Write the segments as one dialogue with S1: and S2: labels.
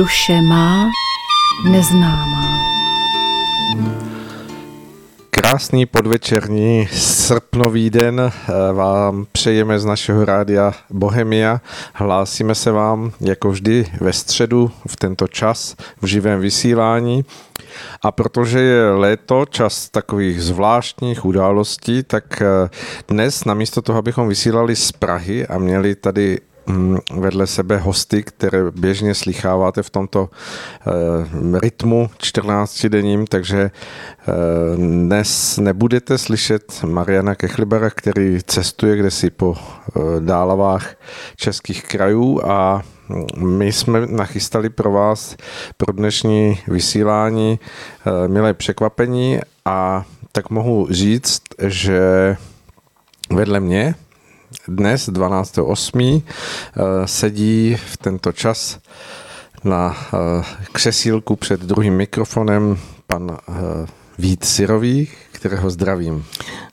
S1: duše má neznámá.
S2: Krásný podvečerní srpnový den eh, vám přejeme z našeho rádia Bohemia. Hlásíme se vám jako vždy ve středu v tento čas v živém vysílání. A protože je léto, čas takových zvláštních událostí, tak eh, dnes namísto toho, abychom vysílali z Prahy a měli tady vedle sebe hosty, které běžně slycháváte v tomto uh, rytmu 14-denním, takže uh, dnes nebudete slyšet Mariana Kechlibera, který cestuje kde si po uh, dálavách českých krajů a my jsme nachystali pro vás pro dnešní vysílání milé překvapení a tak mohu říct, že vedle mě dnes, 12.8., eh, sedí v tento čas na eh, křesílku před druhým mikrofonem pan eh, Vít Syrový, kterého zdravím.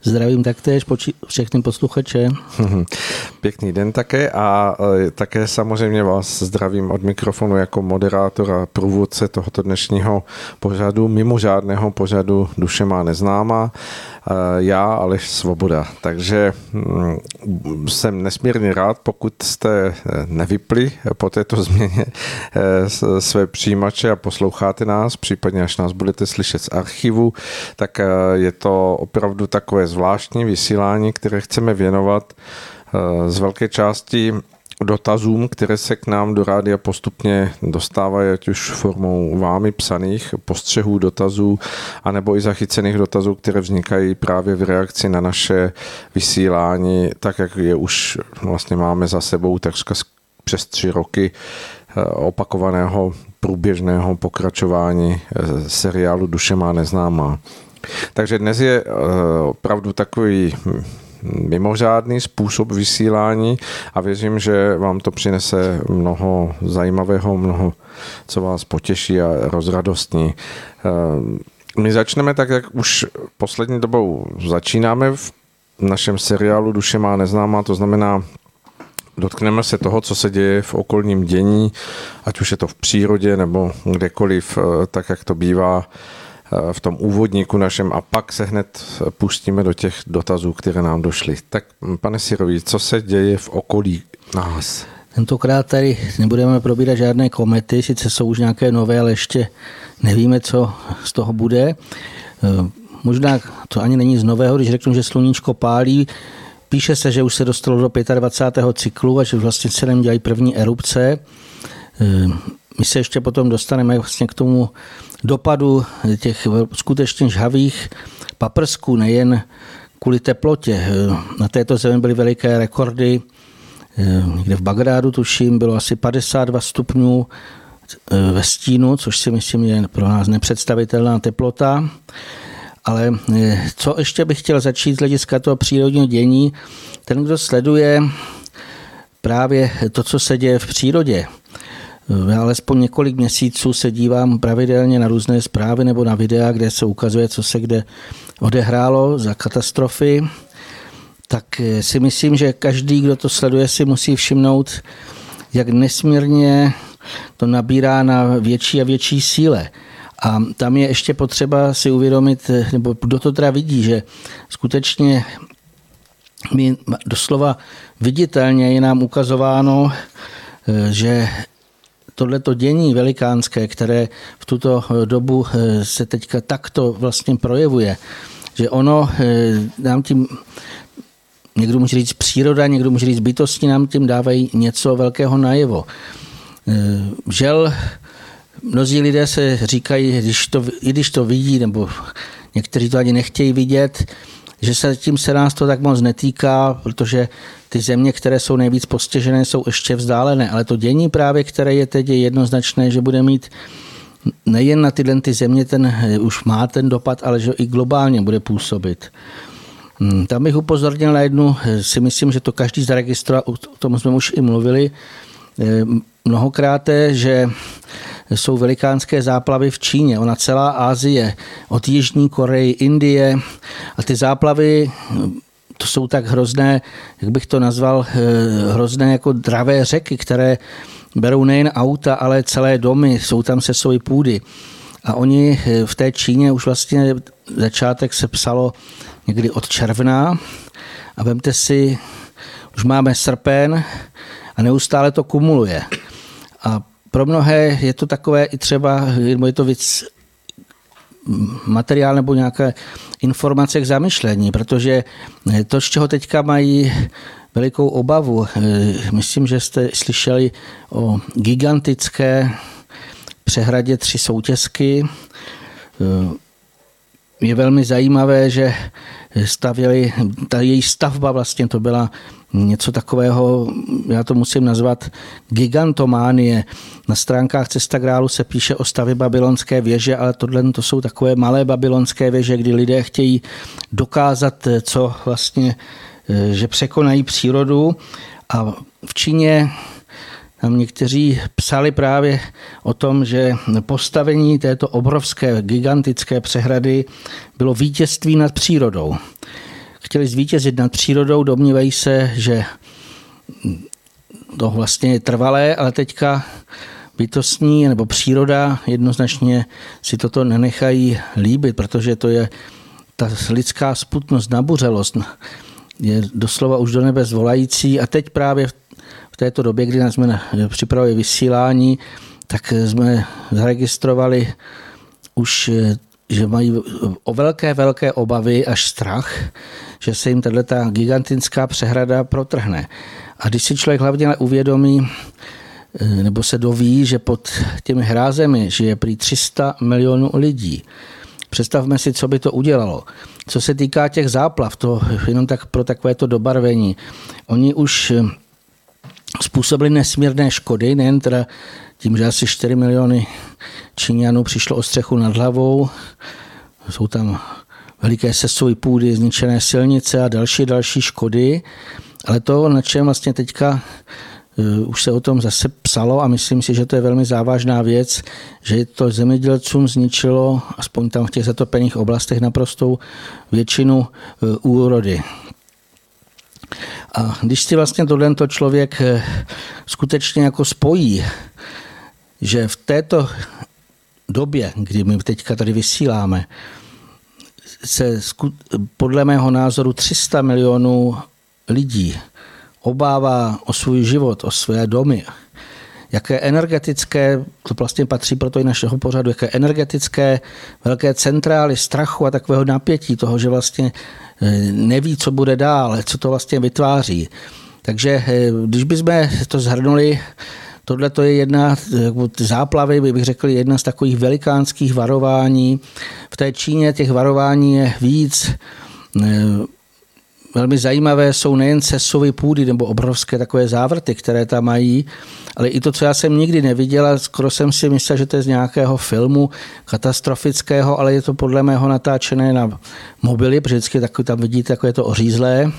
S3: Zdravím taktéž všechny posluchače.
S2: Pěkný den také a také samozřejmě vás zdravím od mikrofonu jako moderátor a průvodce tohoto dnešního pořadu, mimořádného pořadu Duše má neznámá. Eh, já, Aleš Svoboda. Takže mm, jsem nesmírně rád, pokud jste eh, nevypli po této změně eh, své přijímače a posloucháte nás, případně až nás budete slyšet z archivu, tak je to opravdu takové zvláštní vysílání, které chceme věnovat z velké části dotazům, které se k nám do rádia postupně dostávají, ať už formou vámi psaných postřehů, dotazů, anebo i zachycených dotazů, které vznikají právě v reakci na naše vysílání, tak jak je už vlastně máme za sebou takřka přes tři roky eh, opakovaného průběžného pokračování eh, seriálu Duše má neznámá. Takže dnes je eh, opravdu takový hm, mimořádný způsob vysílání a věřím, že vám to přinese mnoho zajímavého, mnoho, co vás potěší a rozradostní. Eh, my začneme tak, jak už poslední dobou začínáme v našem seriálu Duše má neznámá, to znamená Dotkneme se toho, co se děje v okolním dění, ať už je to v přírodě nebo kdekoliv, eh, tak jak to bývá v tom úvodníku našem a pak se hned pustíme do těch dotazů, které nám došly. Tak pane Sirovi, co se děje v okolí nás?
S3: Tentokrát tady nebudeme probírat žádné komety, sice jsou už nějaké nové, ale ještě nevíme, co z toho bude. Eh, možná to ani není z nového, když řeknu, že sluníčko pálí. Píše se, že už se dostalo do 25. cyklu a že vlastně nám dělají první erupce. Eh, my se ještě potom dostaneme vlastně k tomu dopadu těch skutečně žhavých paprsků, nejen kvůli teplotě. Na této zemi byly veliké rekordy, někde v Bagrádu tuším, bylo asi 52 stupňů eh, ve stínu, což si myslím je pro nás nepředstavitelná teplota. Ale eh, co ještě bych chtěl začít z hlediska toho přírodního dění, ten, kdo sleduje právě to, co se děje v přírodě, já alespoň několik měsíců se dívám pravidelně na různé zprávy nebo na videa, kde se ukazuje, co se kde odehrálo za katastrofy. Tak eh, si myslím, že každý, kdo to sleduje, si musí všimnout, jak nesmírně to nabírá na větší a větší síle. A tam je ještě potřeba si uvědomit, eh, nebo kdo to teda vidí, že skutečně my doslova viditelně je nám ukazováno, eh, že tohleto dění velikánské, které v tuto eh, dobu eh, se teďka takto vlastně projevuje, že ono eh, nám tím někdo může říct příroda, někdo může říct bytosti, nám tím dávají něco velkého najevo. Žel, mnozí lidé se říkají, když to, i když to vidí, nebo někteří to ani nechtějí vidět, že se tím se nás to tak moc netýká, protože ty země, které jsou nejvíc postižené, jsou ještě vzdálené. Ale to dění právě, které je teď, je jednoznačné, že bude mít nejen na tyhle ty země ten, už má ten dopad, ale že i globálně bude působit. Hmm, tam bych upozornil na jednu, si myslím, že to každý zaregistroval, o tom jsme už i mluvili, eh, mnohokrát, že jsou velikánské záplavy v Číně, ona celá Asie, od Jižní Koreji, Indie a ty záplavy to jsou tak hrozné, jak bych to nazval, hrozné jako dravé řeky, které berou nejen auta, ale celé domy, jsou tam se svojí půdy. A oni v té Číně už vlastně začátek se psalo někdy od června a vemte si, už máme srpen a neustále to kumuluje. A pro mnohé je to takové i třeba, je to víc materiál nebo nějaké informace k zamyšlení, protože to, z čeho teďka mají velikou obavu, myslím, že jste slyšeli o gigantické přehradě tři soutězky. Je velmi zajímavé, že stavěli, ta její stavba vlastně to byla něco takového, já to musím nazvat gigantománie. Na stránkách Cesta Grálu se píše o stavě babylonské věže, ale tohle to jsou takové malé babylonské věže, kdy lidé chtějí dokázat, co vlastně, že překonají přírodu. A v Číně tam někteří psali právě o tom, že postavení této obrovské, gigantické přehrady bylo vítězství nad přírodou. Chtěli zvítězit nad přírodou, domnívají se, že to vlastně je trvalé, ale teďka bytostní nebo příroda jednoznačně si toto nenechají líbit, protože to je ta lidská sputnost, nabuřelost je doslova už do nebe zvolající a teď právě v této době, kdy jsme připravili vysílání, tak jsme zaregistrovali už, že mají o velké, velké obavy až strach, že se jim tato gigantická přehrada protrhne. A když si člověk hlavně uvědomí, nebo se doví, že pod těmi hrázemi žije prý 300 milionů lidí. Představme si, co by to udělalo. Co se týká těch záplav, to jenom tak pro takovéto dobarvení. Oni už způsobili nesmírné škody, nejen teda tím, že asi 4 miliony Číňanů přišlo o střechu nad hlavou, jsou tam veliké sesové půdy, zničené silnice a další další škody, ale to, na čem vlastně teďka uh, už se o tom zase psalo a myslím si, že to je velmi závažná věc, že to zemědělcům zničilo, aspoň tam v těch zatopených oblastech, naprostou většinu uh, úrody. A když si vlastně tohle člověk eh, skutečně jako spojí, že v této době, kdy my teďka tady vysíláme, se podle mého názoru 300 milionů lidí obává o svůj život, o své domy, jaké energetické, to vlastně patří pro to i našeho pořadu, jaké energetické velké centrály strachu a takového napětí toho, že vlastně eh, neví, co bude dál, co to vlastně vytváří. Takže eh, když bychom to zhrnuli, tohle to je jedna, záplavy, bych řekl, jedna z takových velikánských varování. V té Číně těch varování je víc. Eh, velmi zajímavé jsou nejen sesovy půdy nebo obrovské takové závrty, které tam mají, ale i to, co já jsem nikdy neviděl, skoro jsem si myslel, že to je z nějakého filmu katastrofického, ale je to podle mého natáčené na mobily, protože vždycky takový, tam vidíte, je to ořízlé,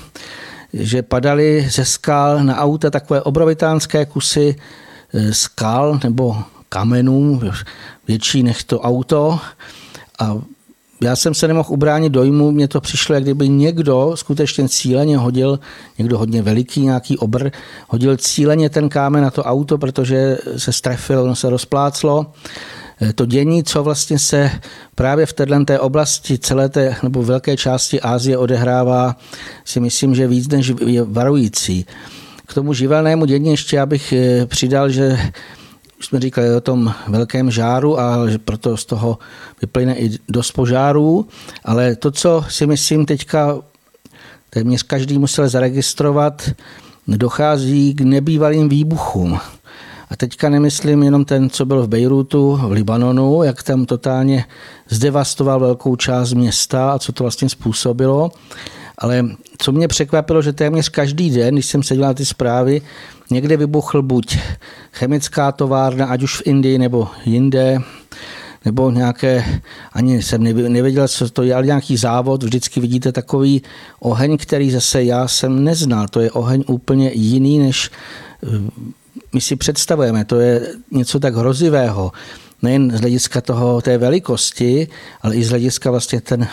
S3: že padaly ze skal na auta takové obrovitánské kusy e, skal nebo kamenů, větší než to auto. A já jsem se nemohl ubránit dojmu, mně to přišlo, jak kdyby někdo skutečně cíleně hodil, někdo hodně veliký, nějaký obr, hodil cíleně ten kámen na to auto, protože se strefilo, ono se rozpláclo. E, to dění, co vlastně se právě v této té oblasti celé té nebo velké části Ázie odehrává, si myslím, že víc než je varující. K tomu živelnému dění ještě abych e, přidal, že už jsme říkali o tom velkém žáru a proto z toho vyplyne i dost požárů, ale to, co si myslím teďka téměř každý musel zaregistrovat, dochází k nebývalým výbuchům. A teďka nemyslím jenom ten, co byl v Bejrutu, v Libanonu, jak tam totálně zdevastoval velkou část města a co to vlastně způsobilo, ale co mě překvapilo, že téměř každý den, když jsem seděl na ty zprávy, někde vybuchl buď chemická továrna, ať už v Indii nebo jinde, nebo nějaké, ani jsem nevěděl, co to je, ale nějaký závod, vždycky vidíte takový oheň, který zase já jsem neznal. To je oheň úplně jiný, než eh, my si představujeme. To je něco tak hrozivého. Nejen z hlediska toho, té velikosti, ale i z hlediska vlastně ten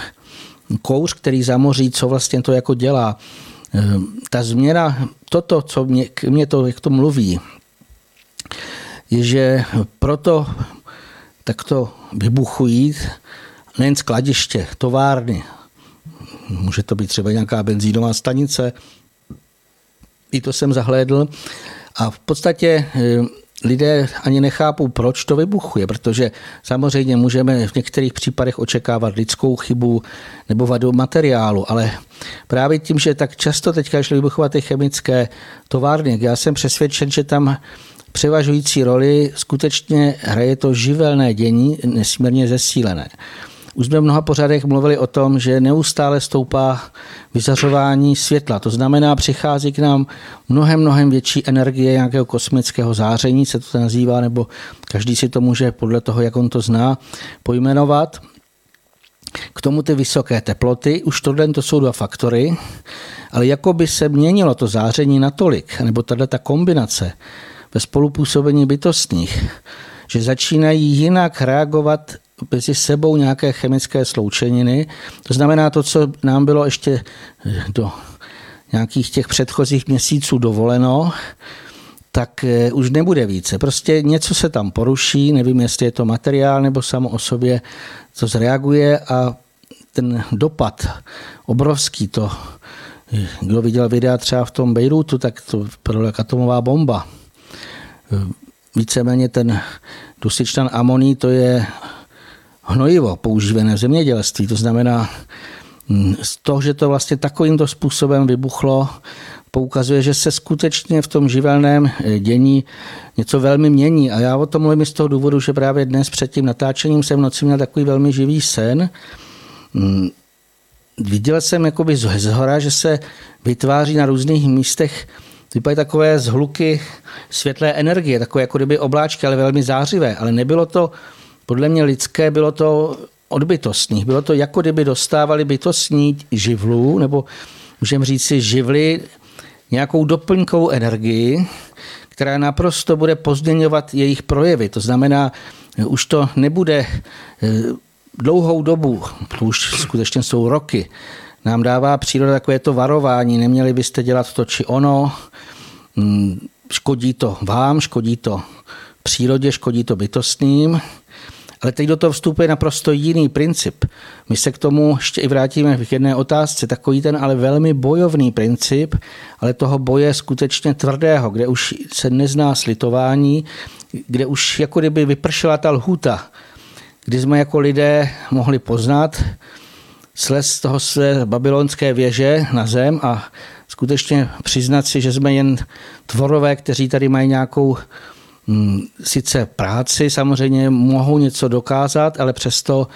S3: kouř, který zamoří, co vlastně to jako dělá. Ta změna, toto, co mě, k mě to, jak to mluví, je, že proto takto vybuchují nejen skladiště, továrny, může to být třeba nějaká benzínová stanice, i to jsem zahlédl. A v podstatě eh, lidé ani nechápou, proč to vybuchuje, protože samozřejmě můžeme v některých případech očekávat lidskou chybu nebo vadu materiálu, ale právě tím, že tak často teďka šly vybuchovat ty chemické továrny, já jsem přesvědčen, že tam převažující roli skutečně hraje to živelné dění, nesmírně zesílené. Už jsme v mnoha pořadech mluvili o tom, že neustále stoupá vyzařování světla. To znamená, přichází k nám mnohem, mnohem větší energie nějakého kosmického záření, se to nazývá, nebo každý si to může podle toho, jak on to zná, pojmenovat. K tomu ty vysoké teploty, už tohle to jsou dva faktory, ale jako by se měnilo to záření natolik, nebo tato ta kombinace ve spolupůsobení bytostních, že začínají jinak reagovat mezi sebou nějaké chemické sloučeniny. To znamená to, co nám bylo ještě do nějakých těch předchozích měsíců dovoleno, tak eh, už nebude více. Prostě něco se tam poruší, nevím, jestli je to materiál nebo samo o sobě to zreaguje a ten dopad obrovský, to, kdo viděl videa třeba v tom Bejrutu, tak to byla atomová bomba. Víceméně ten dusičnan amoní, to je hnojivo používané v zemědělství. To znamená, mm, z toho, že to vlastně takovýmto způsobem vybuchlo, poukazuje, že se skutečně v tom živelném eh, dění něco velmi mění. A já o tom mluvím z toho důvodu, že právě dnes před tím natáčením jsem v noci měl takový velmi živý sen. Mm, viděl jsem jakoby z hora, že se vytváří na různých místech vypadají takové zhluky světlé energie, takové jako kdyby obláčky, ale velmi zářivé. Ale nebylo to podle mě lidské bylo to od. Bylo to jako kdyby dostávali bytostní živlu, nebo můžeme říct si živly, nějakou doplňkovou energii, která naprosto bude pozměňovat jejich projevy. To znamená, už to nebude eh, dlouhou dobu, to už skutečně jsou roky, nám dává příroda takové to varování, neměli byste dělat to či ono, hm, škodí to vám, škodí to přírodě, škodí to bytostným, ale teď do toho vstupuje naprosto jiný princip. My se k tomu ještě i vrátíme v jedné otázce. Takový ten ale velmi bojovný princip, ale toho boje skutečně tvrdého, kde už se nezná slitování, kde už jako kdyby vypršela ta lhuta, kdy jsme jako lidé mohli poznat, slez z toho své babylonské věže na zem a skutečně přiznat si, že jsme jen tvorové, kteří tady mají nějakou sice práci samozřejmě mohou něco dokázat, ale přesto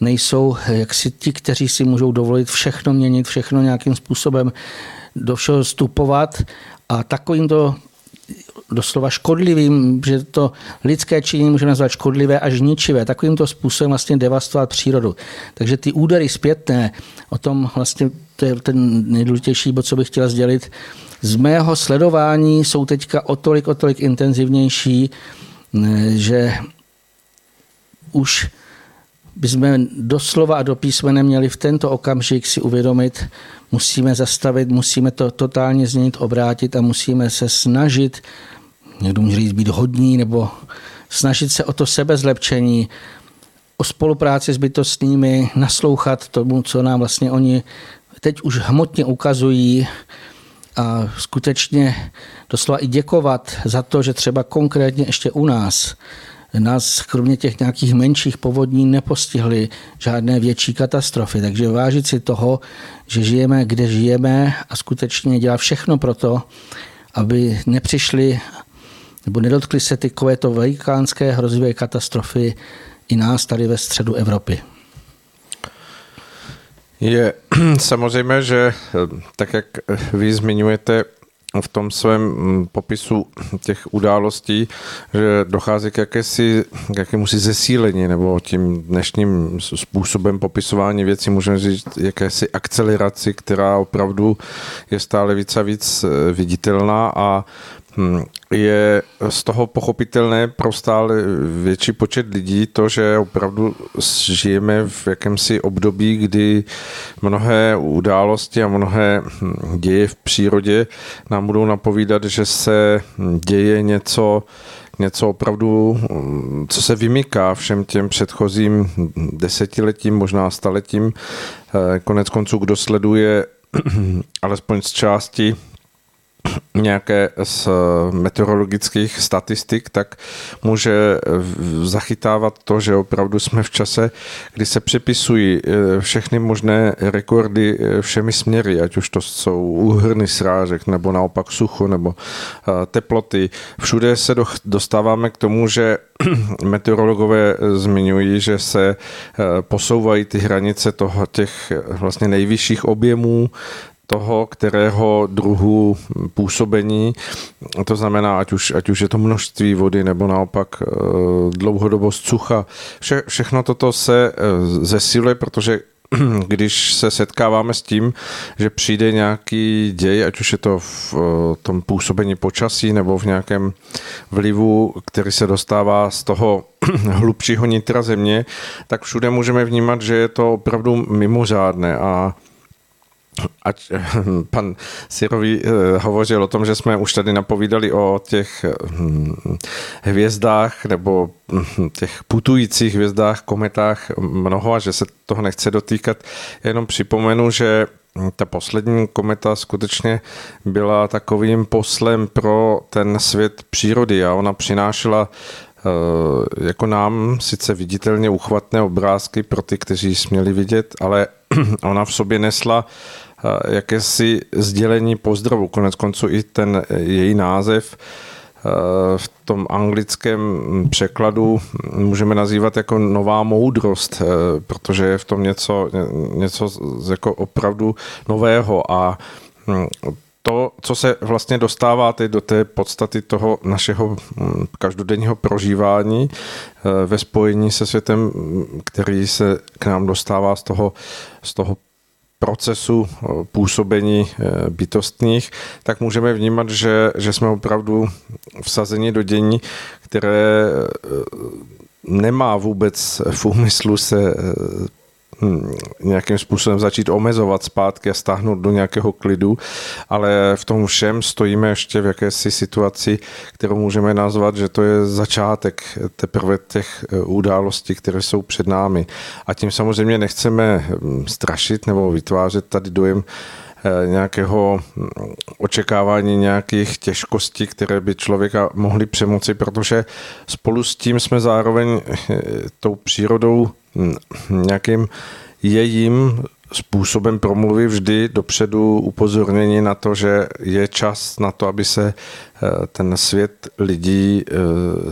S3: nejsou jaksi ti, kteří si můžou dovolit všechno měnit, všechno nějakým způsobem do všeho vstupovat a takovýmto doslova škodlivým, že to lidské činění můžeme nazvat škodlivé až ničivé, takovýmto způsobem vlastně devastovat přírodu. Takže ty údery zpětné, o tom vlastně to je ten nejdůležitější bod, co bych chtěla sdělit, z mého sledování jsou teďka o tolik, o tolik intenzivnější, že už bychom doslova a do písmene měli v tento okamžik si uvědomit, musíme zastavit, musíme to totálně změnit, obrátit a musíme se snažit, někdo může říct být hodní, nebo snažit se o to sebezlepčení, o spolupráci s bytostnými, naslouchat tomu, co nám vlastně oni teď už hmotně ukazují, a skutečně doslova i děkovat za to, že třeba konkrétně ještě u nás nás kromě těch nějakých menších povodní nepostihly žádné větší katastrofy. Takže vážit si toho, že žijeme, kde žijeme a skutečně dělat všechno pro to, aby nepřišly nebo nedotkly se to velikánské hrozivé katastrofy i nás tady ve středu Evropy.
S2: Je samozřejmě, že eh, tak jak vy zmiňujete v tom svém mm, popisu těch událostí, že dochází k, jakési, k jakémusi zesílení, nebo tím dnešním způsobem popisování věcí můžeme říct jakési akceleraci, která opravdu je stále víc a víc eh, viditelná a je z toho pochopitelné pro stále větší počet lidí to, že opravdu žijeme v jakémsi období, kdy mnohé události a mnohé hm, děje v přírodě nám budou napovídat, že se děje něco, něco opravdu, hm, co se vymyká všem těm předchozím desetiletím, možná staletím. Eh, konec konců, kdo sleduje alespoň z části nějaké z meteorologických statistik, tak může zachytávat to, že opravdu jsme v čase, kdy se přepisují eh, všechny možné rekordy eh, všemi směry, ať už to jsou úhrny srážek, nebo naopak sucho, nebo eh, teploty. Všude se dostáváme k tomu, že meteorologové zmiňují, že se posouvají ty hranice toho těch vlastně nejvyšších objemů toho, kterého druhu působení, to znamená, ať už, ať už je to množství vody nebo naopak eh, dlouhodobost sucha. Vše, všechno toto se eh, zesiluje, protože když se setkáváme s tím, že přijde nějaký děj, ať už je to v eh, tom působení počasí nebo v nějakém vlivu, který se dostává z toho hlubšího nitra země, tak všude můžeme vnímat, že je to opravdu mimořádné a ať pan Sirový eh, hovořil o tom, že jsme už tady napovídali o těch hm, hvězdách nebo hm, těch putujících hvězdách, kometách mnoho a že se toho nechce dotýkat. Jenom připomenu, že ta poslední kometa skutečně byla takovým poslem pro ten svět přírody a ona přinášela eh, jako nám sice viditelně uchvatné obrázky pro ty, kteří směli vidět, ale ona v sobě nesla jakési sdělení pozdravu. Konec konců i ten její název v tom anglickém překladu můžeme nazývat jako nová moudrost, protože je v tom něco, něco jako opravdu nového a hm, to, co se vlastně dostává teď do té podstaty toho našeho hm, každodenního prožívání ve spojení se světem, který se k nám dostává z toho, z toho procesu eh, působení eh, bytostných, tak můžeme vnímat, že, že jsme opravdu vsazeni do dění, které eh, nemá vůbec v úmyslu se nějakým způsobem začít omezovat zpátky a stáhnout do nějakého klidu, ale v tom všem stojíme ještě v jakési situaci, kterou můžeme nazvat, že to je začátek teprve těch eh, událostí, které jsou před námi. A tím samozřejmě nechceme hm, strašit nebo vytvářet tady dojem eh, nějakého hm, očekávání nějakých těžkostí, které by člověka mohly přemoci, protože spolu s tím jsme zároveň eh, tou přírodou nějakým jejím způsobem promluvy vždy dopředu upozornění na to, že je čas na to, aby se eh, ten svět lidí eh,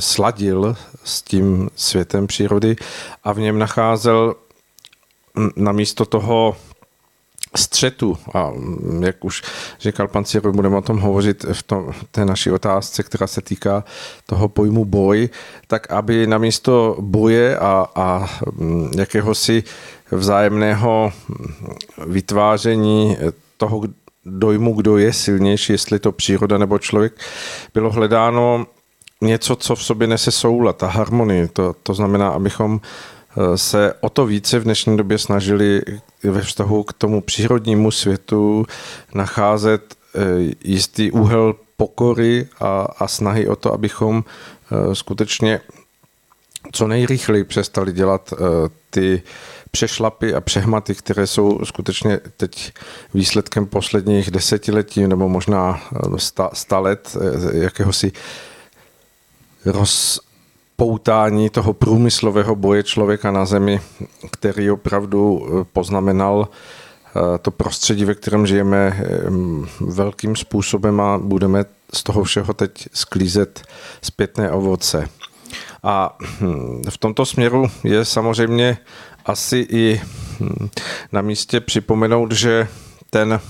S2: sladil s tím světem přírody a v něm nacházel na místo toho střetu a mm, jak už říkal pan Ciro, budeme o tom hovořit v tom, té naší otázce, která se týká toho pojmu boj, tak aby na místo boje a, a mm, jakéhosi vzájemného vytváření toho dojmu, kdo je silnější, jestli to příroda nebo člověk, bylo hledáno něco, co v sobě nese soulad a harmonii. To, to znamená, abychom se o to více v dnešní době snažili ve vztahu k tomu přírodnímu světu nacházet eh, jistý úhel pokory a, a snahy o to, abychom eh, skutečně co nejrychleji přestali dělat eh, ty přešlapy a přehmaty, které jsou skutečně teď výsledkem posledních desetiletí nebo možná sta, sta let jakéhosi roz, poutání toho průmyslového boje člověka na zemi, který opravdu eh, poznamenal eh, to prostředí, ve kterém žijeme eh, velkým způsobem a budeme z toho všeho teď sklízet zpětné ovoce. A hm, v tomto směru je samozřejmě asi i hm, na místě připomenout, že ten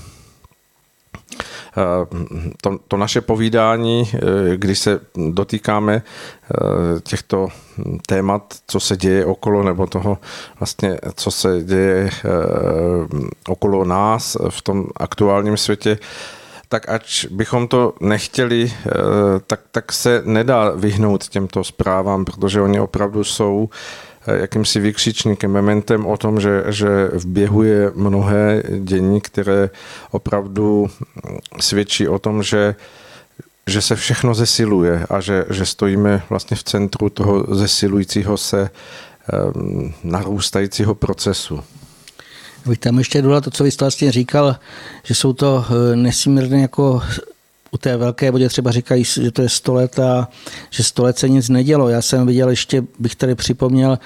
S2: to, to naše povídání, eh, když se dotýkáme eh, těchto témat, co se děje okolo, nebo toho vlastně, co se děje eh, okolo nás v tom aktuálním světě, tak ač bychom to nechtěli, eh, tak, tak se nedá vyhnout těmto zprávám, protože oni opravdu jsou eh, jakýmsi vykřičníkem, mementem o tom, že, že v běhu je mnohé dění, které opravdu svědčí o tom, že že se všechno zesiluje a že, že stojíme vlastně v centru toho zesilujícího se um, narůstajícího procesu.
S3: Bych tam ještě dodal to, co vy jste vlastně říkal, že jsou to eh, nesmírně jako u té velké vodě třeba říkají, že to je 100 let a že 100 let se nic nedělo. Já jsem viděl ještě, bych tady připomněl,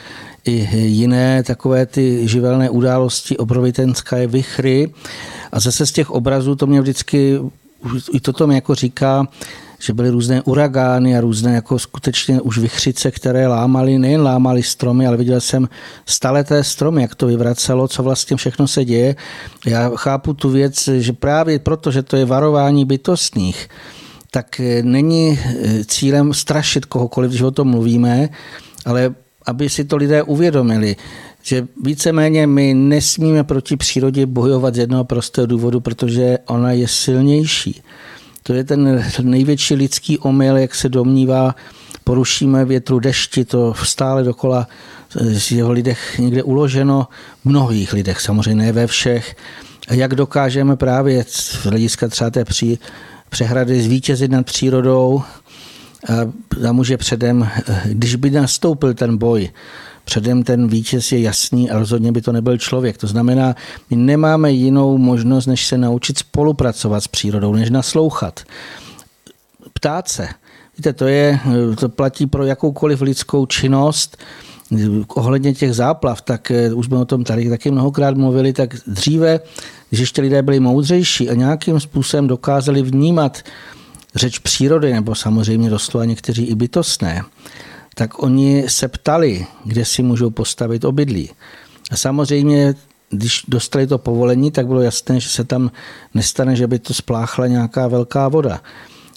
S3: i jiné takové ty živelné události, obrovitenské vychry. A zase z těch obrazů to mě vždycky, i toto mi jako říká, že byly různé uragány a různé jako skutečně už vychřice, které lámaly, nejen lámaly stromy, ale viděl jsem staleté stromy, jak to vyvracelo, co vlastně všechno se děje. Já chápu tu věc, že právě proto, že to je varování bytostných, tak není cílem strašit kohokoliv, když o tom mluvíme, ale aby si to lidé uvědomili, že víceméně my nesmíme proti přírodě bojovat z jednoho prostého důvodu, protože ona je silnější. To je ten největší lidský omyl, jak se domnívá, porušíme větru dešti, to stále dokola z jeho lidech někde uloženo, v mnohých lidech, samozřejmě ne ve všech. A jak dokážeme právě z hlediska třeba té přehrady zvítězit nad přírodou, a může předem, když by nastoupil ten boj, předem ten vítěz je jasný a rozhodně by to nebyl člověk. To znamená, my nemáme jinou možnost, než se naučit spolupracovat s přírodou, než naslouchat. Ptát se. Víte, to, je, to platí pro jakoukoliv lidskou činnost, ohledně těch záplav, tak eh, už jsme o tom tady taky mnohokrát mluvili, tak dříve, když ještě lidé byli moudřejší a nějakým způsobem dokázali vnímat řeč přírody, nebo samozřejmě doslova někteří i bytostné, tak oni se ptali, kde si můžou postavit obydlí. A samozřejmě, když dostali to povolení, tak bylo jasné, že se tam nestane, že by to spláchla nějaká velká voda.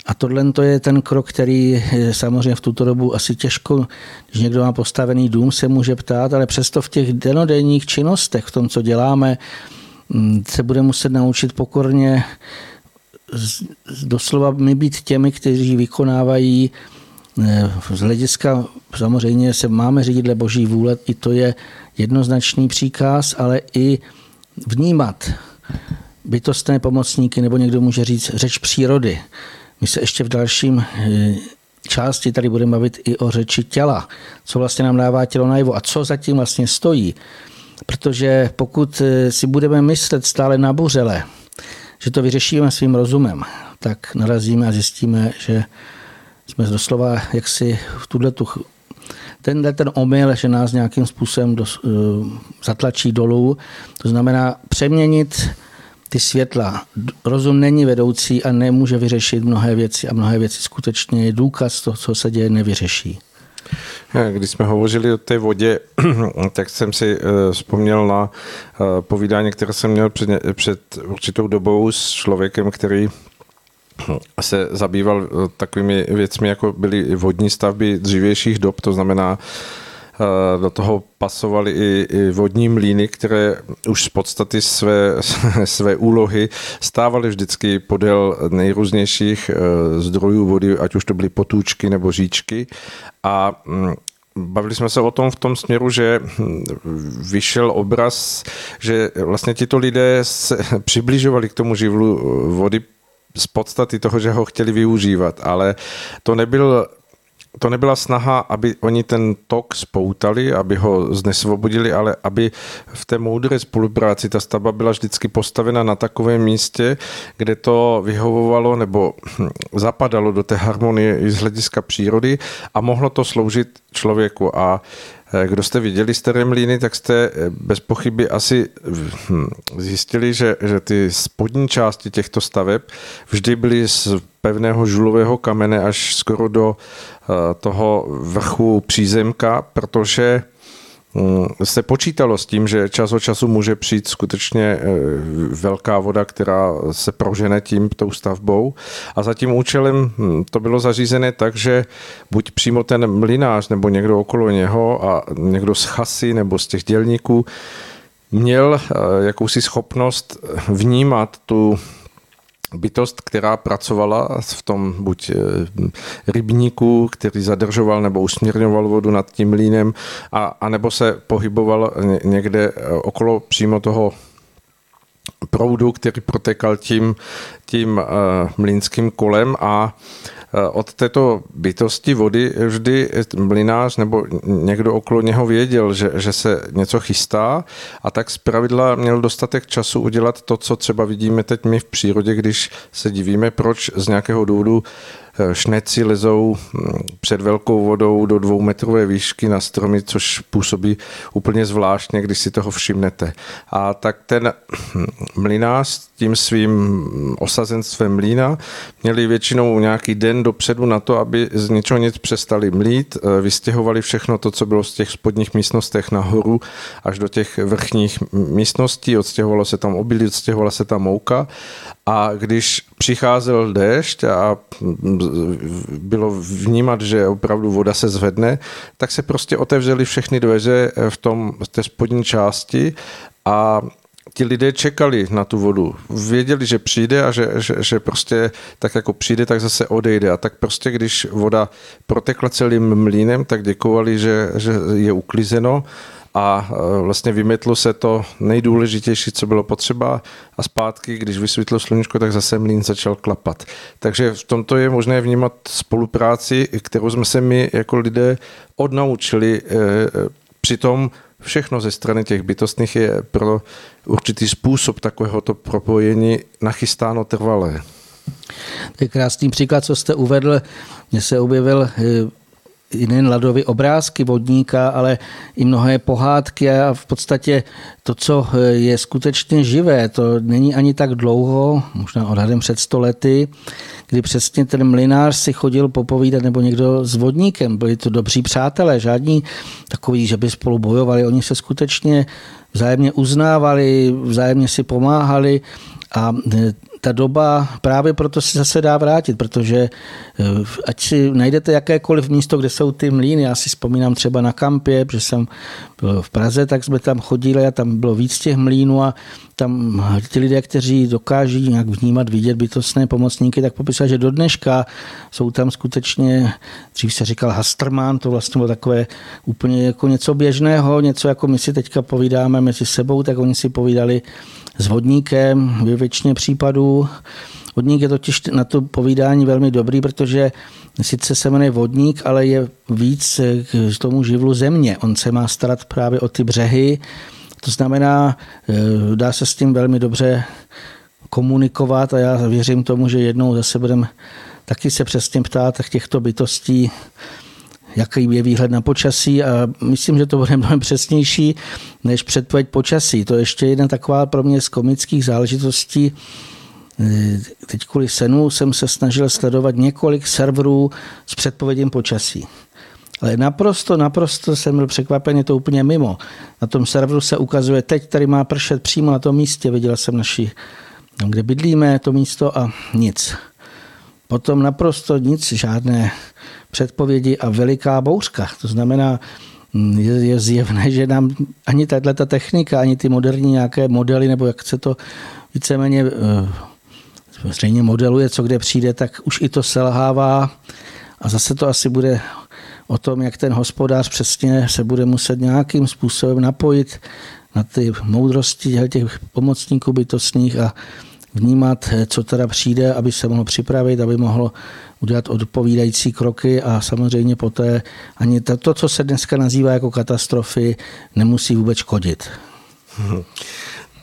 S3: A tohle to je ten krok, který samozřejmě v tuto dobu asi těžko, když někdo má postavený dům, se může ptát, ale přesto v těch denodenních činnostech, v tom, co děláme, mm, se bude muset naučit pokorně doslova my být těmi, kteří vykonávají z hlediska samozřejmě se máme řídit dle boží vůle, i to je jednoznačný příkaz, ale i vnímat bytostné pomocníky, nebo někdo může říct řeč přírody. My se ještě v dalším eh, části tady budeme bavit i o řeči těla, co vlastně nám dává tělo najevo a co zatím vlastně stojí. Protože pokud eh, si budeme myslet stále nabuřele, že to vyřešíme svým rozumem, tak narazíme a zjistíme, že jsme doslova jaksi v tuhle tu tenhle ten omyl, že nás nějakým způsobem dos, uh, zatlačí dolů, to znamená přeměnit ty světla. Rozum není vedoucí a nemůže vyřešit mnohé věci a mnohé věci skutečně je důkaz toho, co se děje, nevyřeší.
S2: Když jsme hovořili o té vodě, tak jsem si uh, vzpomněl na povídání, které jsem měl před, před určitou dobou s člověkem, který se zabýval eh, takovými věcmi, jako byly vodní stavby dřívějších dob, to znamená, eh, do toho pasovaly i, vodní mlíny, které už z podstaty své, své úlohy stávaly vždycky podél nejrůznějších eh, zdrojů vody, ať už to byly potůčky nebo říčky. A mm, Bavili jsme se o tom v tom směru, že hm, vyšel obraz, že vlastně tito lidé se přibližovali k tomu živlu vody z podstaty toho, že ho chtěli využívat, ale to nebyl to nebyla snaha, aby oni ten tok spoutali, aby ho znesvobodili, ale aby v té moudré spolupráci ta stavba byla vždycky postavena na takovém místě, kde to vyhovovalo nebo hm, zapadalo do té harmonie i z hlediska přírody a mohlo to sloužit člověku. A Eh, kdo jste viděli staré mlíny, tak jste eh, bez pochyby asi hm, zjistili, že, že ty spodní části těchto staveb vždy byly z pevného žulového kamene až skoro do eh, toho vrchu přízemka, protože se počítalo s tím, že čas od času může přijít skutečně eh, velká voda, která se prožene tím tou stavbou. A za tím účelem hm, to bylo zařízené tak, že buď přímo ten mlinář nebo někdo okolo něho a někdo z chasy nebo z těch dělníků měl eh, jakousi schopnost vnímat tu bytost, která pracovala v tom buď rybníku, který zadržoval nebo usměrňoval vodu nad tím mlínem, a, a nebo se pohyboval někde okolo přímo toho proudu, který protekal tím, tím uh, mlínským kolem a uh, od této bytosti vody vždy mlinář nebo někdo okolo něho věděl, že, že se něco chystá a tak zpravidla měl dostatek času udělat to, co třeba vidíme teď my v přírodě, když se divíme, proč z nějakého důvodu Eh, šneci lezou hm, před velkou vodou do dvoumetrové výšky na stromy, což působí úplně zvláštně, když si toho všimnete. A tak ten hm, mlinář tím svým osazenstvem mlína měli většinou nějaký den dopředu na to, aby z ničeho nic přestali mlít, eh, vystěhovali všechno to, co bylo z těch spodních místnostech nahoru až do těch vrchních místností, odstěhovalo se tam obilí, odstěhovala se tam mouka. A když přicházel déšť a bylo vnímat, že opravdu voda se zvedne, tak se prostě otevřely všechny dveře v tom, v té spodní části. A ti lidé čekali na tu vodu. Věděli, že přijde a že, že, že prostě tak jako přijde, tak zase odejde. A tak prostě, když voda protekla celým mlínem, tak děkovali, že, že je uklizeno a e, vlastně vymetlo se to nejdůležitější, co bylo potřeba a zpátky, když vysvětlo sluníčko, tak zase mlín začal klapat. Takže v tomto je možné vnímat spolupráci, kterou jsme se my jako lidé odnaučili. E, přitom všechno ze strany těch bytostných je pro určitý způsob takovéhoto propojení nachystáno trvalé.
S3: To je krásný příklad, co jste uvedl. Mně se objevil e, nejen ladovy obrázky vodníka, ale i mnohé pohádky a v podstatě to, co je skutečně živé, to není ani tak dlouho, možná odhadem před stolety, kdy přesně ten mlinář si chodil popovídat nebo někdo s vodníkem. Byli to dobří přátelé, žádní takový, že by spolu bojovali. Oni se skutečně vzájemně uznávali, vzájemně si pomáhali a ta doba právě proto se zase dá vrátit, protože eh, ať si najdete jakékoliv místo, kde jsou ty mlýny, já si vzpomínám třeba na kampě, protože jsem byl v Praze, tak jsme tam chodili a tam bylo víc těch mlínů a tam ti lidé, kteří dokáží nějak vnímat, vidět bytostné pomocníky, tak popisali, že do dneška jsou tam skutečně, dřív se říkal Hasterman, to vlastně bylo takové úplně jako něco běžného, něco jako my si teďka povídáme mezi sebou, tak oni si povídali s vodníkem ve většině případů. Vodník je totiž na to povídání velmi dobrý, protože sice se jmenuje vodník, ale je víc k tomu živlu země. On se má starat právě o ty břehy, to znamená, eh, dá se s tím velmi dobře komunikovat a já věřím tomu, že jednou zase budeme taky se přesně ptát těchto bytostí, jaký je výhled na počasí a myslím, že to bude mnohem přesnější než předpověď počasí. To je ještě jedna taková pro mě z komických záležitostí. Teď kvůli senu jsem se snažil sledovat několik serverů s předpovědím počasí. Ale naprosto, naprosto jsem byl překvapený, to úplně mimo. Na tom serveru se ukazuje, teď tady má pršet přímo na tom místě, viděl jsem naši, kde bydlíme, to místo a nic. Potom naprosto nic, žádné předpovědi a veliká bouřka. To znamená, mm, je, je zjevné, že nám ani tato technika, ani ty moderní nějaké modely, nebo jak se to víceméně eh, zřejmě modeluje, co kde přijde, tak už i to selhává a zase to asi bude o tom, jak ten hospodář přesně se bude muset nějakým způsobem napojit na ty moudrosti těch pomocníků bytostných a vnímat, co teda přijde, aby se mohlo připravit, aby mohlo udělat odpovídající kroky a samozřejmě poté ani to, co se dneska nazývá jako katastrofy, nemusí vůbec škodit.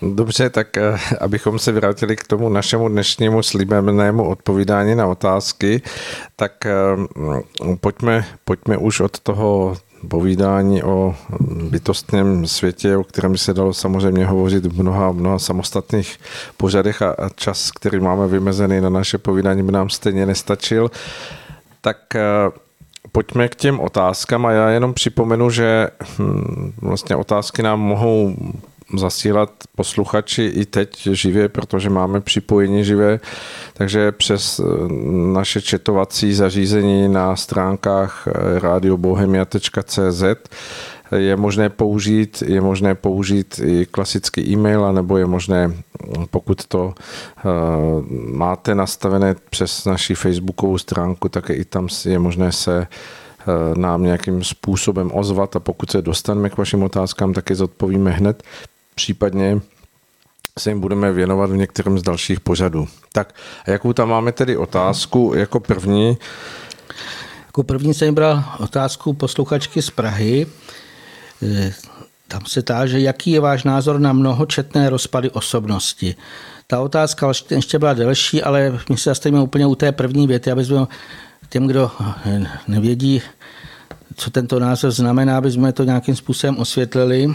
S2: Dobře, tak eh, abychom se vrátili k tomu našemu dnešnímu slíbenému odpovídání na otázky, tak eh, pojďme, pojďme už od toho povídání o bytostném světě, o kterém se dalo samozřejmě hovořit v mnoha, mnoha samostatných pořadech a, a čas, který máme vymezený na naše povídání, by nám stejně nestačil. Tak eh, pojďme k těm otázkám a já jenom připomenu, že hm, vlastně otázky nám mohou zasílat posluchači i teď živě, protože máme připojení živé, takže přes eh, naše četovací zařízení na stránkách eh, radiobohemia.cz je možné použít, je možné použít i klasický e-mail, nebo je možné, pokud to máte nastavené přes naši facebookovou stránku, tak i tam je možné se nám nějakým způsobem ozvat a pokud se dostaneme k vašim otázkám, tak je zodpovíme hned. Případně se jim budeme věnovat v některém z dalších pořadů. Tak a jakou tam máme tedy otázku jako první?
S3: Jako první jsem bral otázku posluchačky z Prahy. E, tam se táže, jaký je váš názor na mnohočetné rozpady osobnosti. Ta otázka ještě byla delší, ale my se zastavíme úplně u té první věty, aby jsme těm, kdo nevědí, co tento názor znamená, aby jsme to nějakým způsobem osvětlili.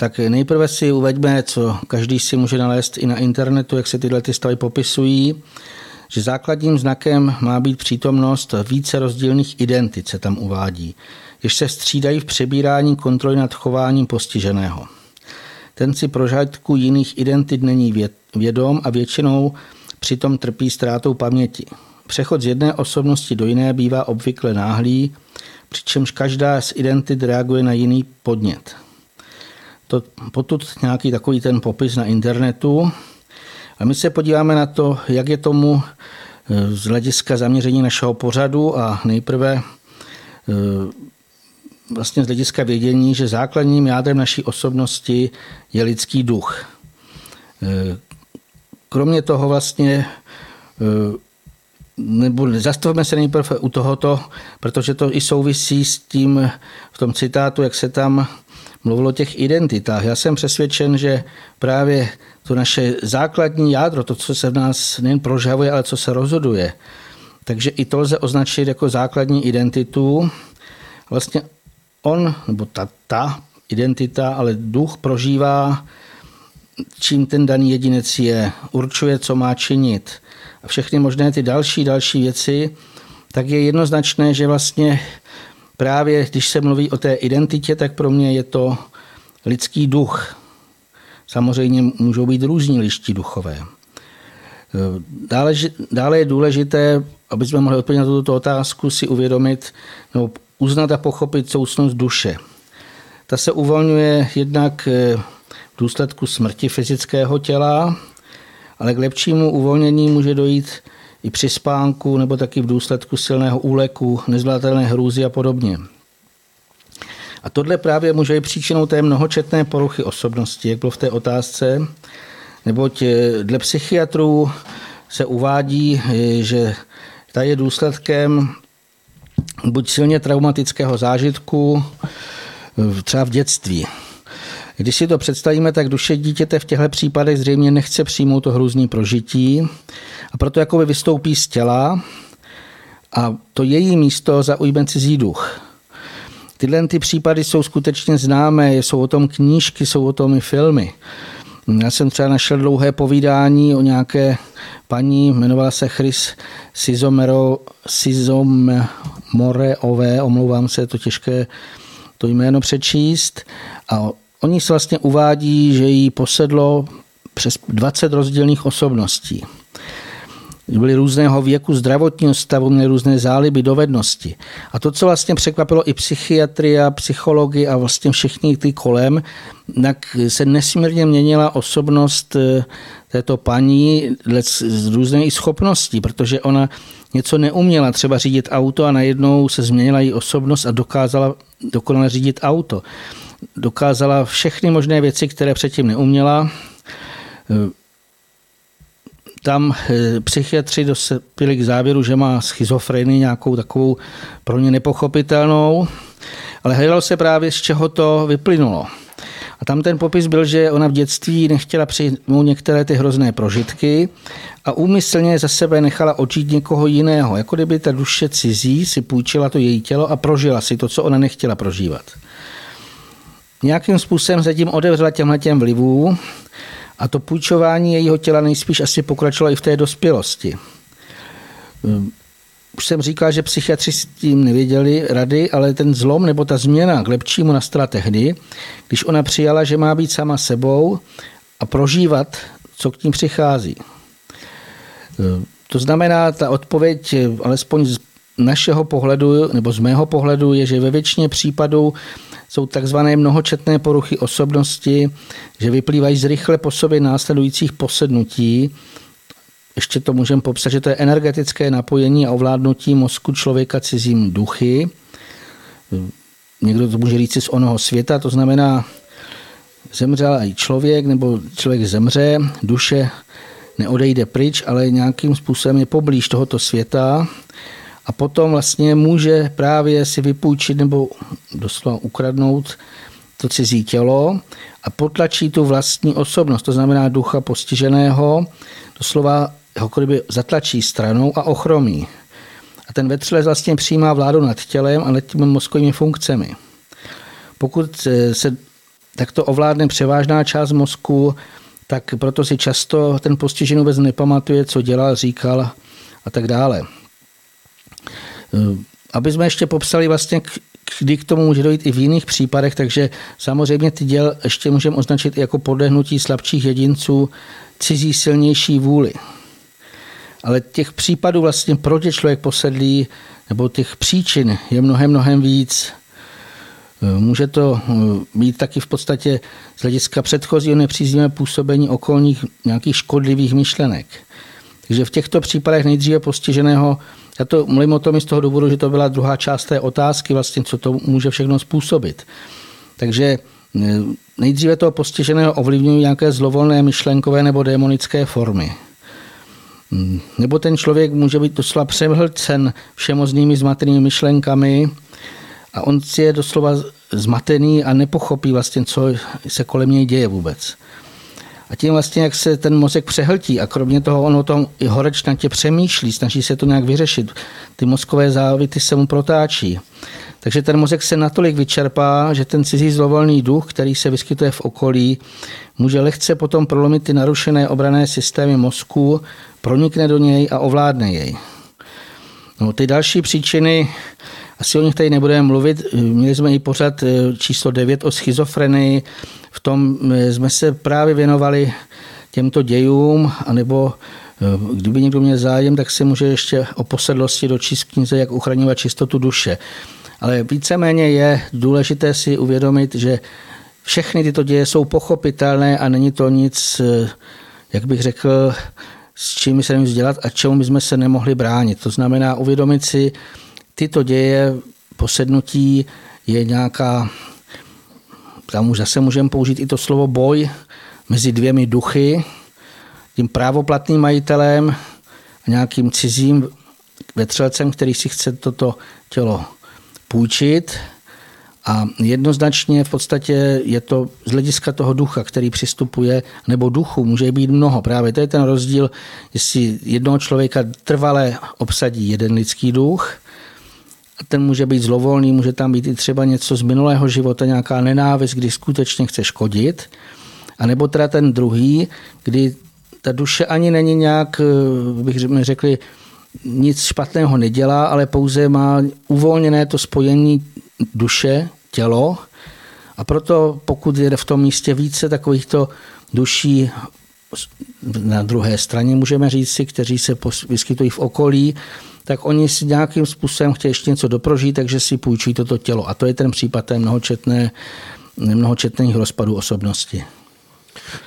S3: Tak nejprve si uveďme, co každý si může nalézt i na internetu, jak se tyhle ty stavy popisují, že základním znakem má být přítomnost více rozdílných identit, se tam uvádí, jež se střídají v přebírání kontroly nad chováním postiženého. Ten si prožadku jiných identit není vědom a většinou přitom trpí ztrátou paměti. Přechod z jedné osobnosti do jiné bývá obvykle náhlý, přičemž každá z identit reaguje na jiný podnět. To, potud nějaký takový ten popis na internetu. A my se podíváme na to, jak je tomu e, z hlediska zaměření našeho pořadu a nejprve e, vlastně z hlediska vědění, že základním jádrem naší osobnosti je lidský duch. E, kromě toho vlastně nebo zastavme se nejprve u tohoto, protože to i souvisí s tím v tom citátu, jak se tam mluvilo o těch identitách. Já jsem přesvědčen, že právě to naše základní jádro, to, co se v nás nejen prožavuje, ale co se rozhoduje, takže i to lze označit jako základní identitu. Vlastně on, nebo ta, ta identita, ale duch prožívá, čím ten daný jedinec je, určuje, co má činit a všechny možné ty další, další věci, tak je jednoznačné, že vlastně právě když se mluví o té identitě, tak pro mě je to lidský duch. Samozřejmě můžou být různí liští duchové. Dále, dále je důležité, aby jsme mohli odpovědět na tuto otázku, si uvědomit nebo uznat a pochopit soucnost duše. Ta se uvolňuje jednak eh, v důsledku smrti fyzického těla, ale k lepšímu uvolnění může dojít i při spánku nebo taky v důsledku silného úleku, nezvládatelné hrůzy a podobně. A tohle právě může být příčinou té mnohočetné poruchy osobnosti, jak bylo v té otázce, neboť eh, dle psychiatrů se uvádí, eh, že ta je důsledkem buď silně traumatického zážitku, eh, třeba v dětství, když si to představíme, tak duše dítěte v těchto případech zřejmě nechce přijmout to hrůzný prožití a proto jakoby vystoupí z těla a to její místo zaujme cizí duch. Tyhle ty případy jsou skutečně známé, jsou o tom knížky, jsou o tom i filmy. Já jsem třeba našel dlouhé povídání o nějaké paní, jmenovala se Chris Sizomero, Sizomoreové, omlouvám se, je to těžké to jméno přečíst. A Oni se vlastně uvádí, že jí posedlo přes 20 rozdílných osobností. Byli různého věku, zdravotního stavu, měli různé záliby, dovednosti. A to, co vlastně překvapilo i psychiatria, psychologi a vlastně všichni ty kolem, tak se nesmírně měnila osobnost eh, této paní z různých schopností, protože ona něco neuměla, třeba řídit auto a najednou se změnila její osobnost a dokázala dokonale řídit auto dokázala všechny možné věci, které předtím neuměla. Tam eh, psychiatři dospěli k závěru, že má schizofrenii nějakou takovou pro ně nepochopitelnou, ale hledalo se právě, z čeho to vyplynulo. A tam ten popis byl, že ona v dětství nechtěla přijmout některé ty hrozné prožitky a úmyslně za sebe nechala očít někoho jiného, jako kdyby ta duše cizí si půjčila to její tělo a prožila si to, co ona nechtěla prožívat nějakým způsobem se tím odevřela těmhle těm vlivů a to půjčování jejího těla nejspíš asi pokračovalo i v té dospělosti. Ehm, už jsem říkal, že psychiatři s tím nevěděli rady, ale ten zlom nebo ta změna k lepšímu nastala tehdy, když ona přijala, že má být sama sebou a prožívat, co k ní přichází. Ehm, to znamená, ta odpověď, alespoň z našeho pohledu, nebo z mého pohledu, je, že ve většině případů jsou takzvané mnohočetné poruchy osobnosti, že vyplývají z rychle po sobě následujících posednutí. Ještě to můžeme popsat, že to je energetické napojení a ovládnutí mozku člověka cizím duchy. Někdo to může říct z onoho světa, to znamená, zemřel i člověk, nebo člověk zemře, duše neodejde pryč, ale nějakým způsobem je poblíž tohoto světa a potom vlastně může právě si vypůjčit nebo doslova ukradnout to cizí tělo a potlačí tu vlastní osobnost, to znamená ducha postiženého, doslova ho kdyby zatlačí stranou a ochromí. A ten vetřelec vlastně přijímá vládu nad tělem a nad těmi mozkovými funkcemi. Pokud se takto ovládne převážná část mozku, tak proto si často ten postižený vůbec nepamatuje, co dělal, říkal a tak dále. Eh, aby jsme ještě popsali vlastně, kdy k tomu může dojít i v jiných případech, takže samozřejmě ty děl ještě můžeme označit jako podlehnutí slabších jedinců cizí silnější vůli. Ale těch případů vlastně, proč je člověk posedlý, nebo těch příčin je mnohem, mnohem víc. Eh, může to eh, být taky v podstatě z hlediska předchozího nepříznivé působení okolních nějakých škodlivých myšlenek. Takže v těchto případech nejdříve postiženého já to mluvím o tom i z toho důvodu, že to byla druhá část té otázky, vlastně, co to může všechno způsobit. Takže e, nejdříve toho postiženého ovlivňují nějaké zlovolné myšlenkové nebo démonické formy. Hmm, nebo ten člověk může být doslova převhlcen všemoznými zmatenými myšlenkami a on si je doslova zmatený a nepochopí vlastně, co se kolem něj děje vůbec. A tím vlastně, jak se ten mozek přehltí a kromě toho on o tom i horečnatě přemýšlí, snaží se to nějak vyřešit. Ty mozkové závity se mu protáčí. Takže ten mozek se natolik vyčerpá, že ten cizí zlovolný duch, který se vyskytuje v okolí, může lehce potom prolomit ty narušené obrané systémy mozku, pronikne do něj a ovládne jej. No, ty další příčiny, asi o nich tady nebudeme mluvit. Měli jsme i pořad eh, číslo 9 o schizofrenii, v tom eh, jsme se právě věnovali těmto dějům, anebo eh, kdyby někdo měl zájem, tak se může ještě o posedlosti dočíst knize, jak uchraňovat čistotu duše. Ale víceméně je důležité si uvědomit, že všechny tyto děje jsou pochopitelné a není to nic, jak bych řekl, s čím se nemůžeme dělat a čemu bychom se nemohli bránit. To znamená uvědomit si, tyto děje posednutí je nějaká tam už zase můžeme použít i to slovo boj mezi dvěmi duchy, tím právoplatným majitelem a nějakým cizím vetřelcem, který si chce toto tělo půjčit. A jednoznačně v podstatě je to z hlediska toho ducha, který přistupuje, nebo duchu může být mnoho. Právě to je ten rozdíl, jestli jednoho člověka trvale obsadí jeden lidský duch, ten může být zlovolný, může tam být i třeba něco z minulého života, nějaká nenávist, kdy skutečně chce škodit. A nebo teda ten druhý, kdy ta duše ani není nějak, eh, bych řekli, nic špatného nedělá, ale pouze má uvolněné to spojení duše, tělo. A proto pokud je v tom místě více takovýchto duší na druhé straně, můžeme říct si, kteří se vyskytují v okolí, tak oni si nějakým způsobem chtějí ještě něco doprožít, takže si půjčí toto tělo. A to je ten případ té mnohočetné, mnohočetných rozpadů osobnosti.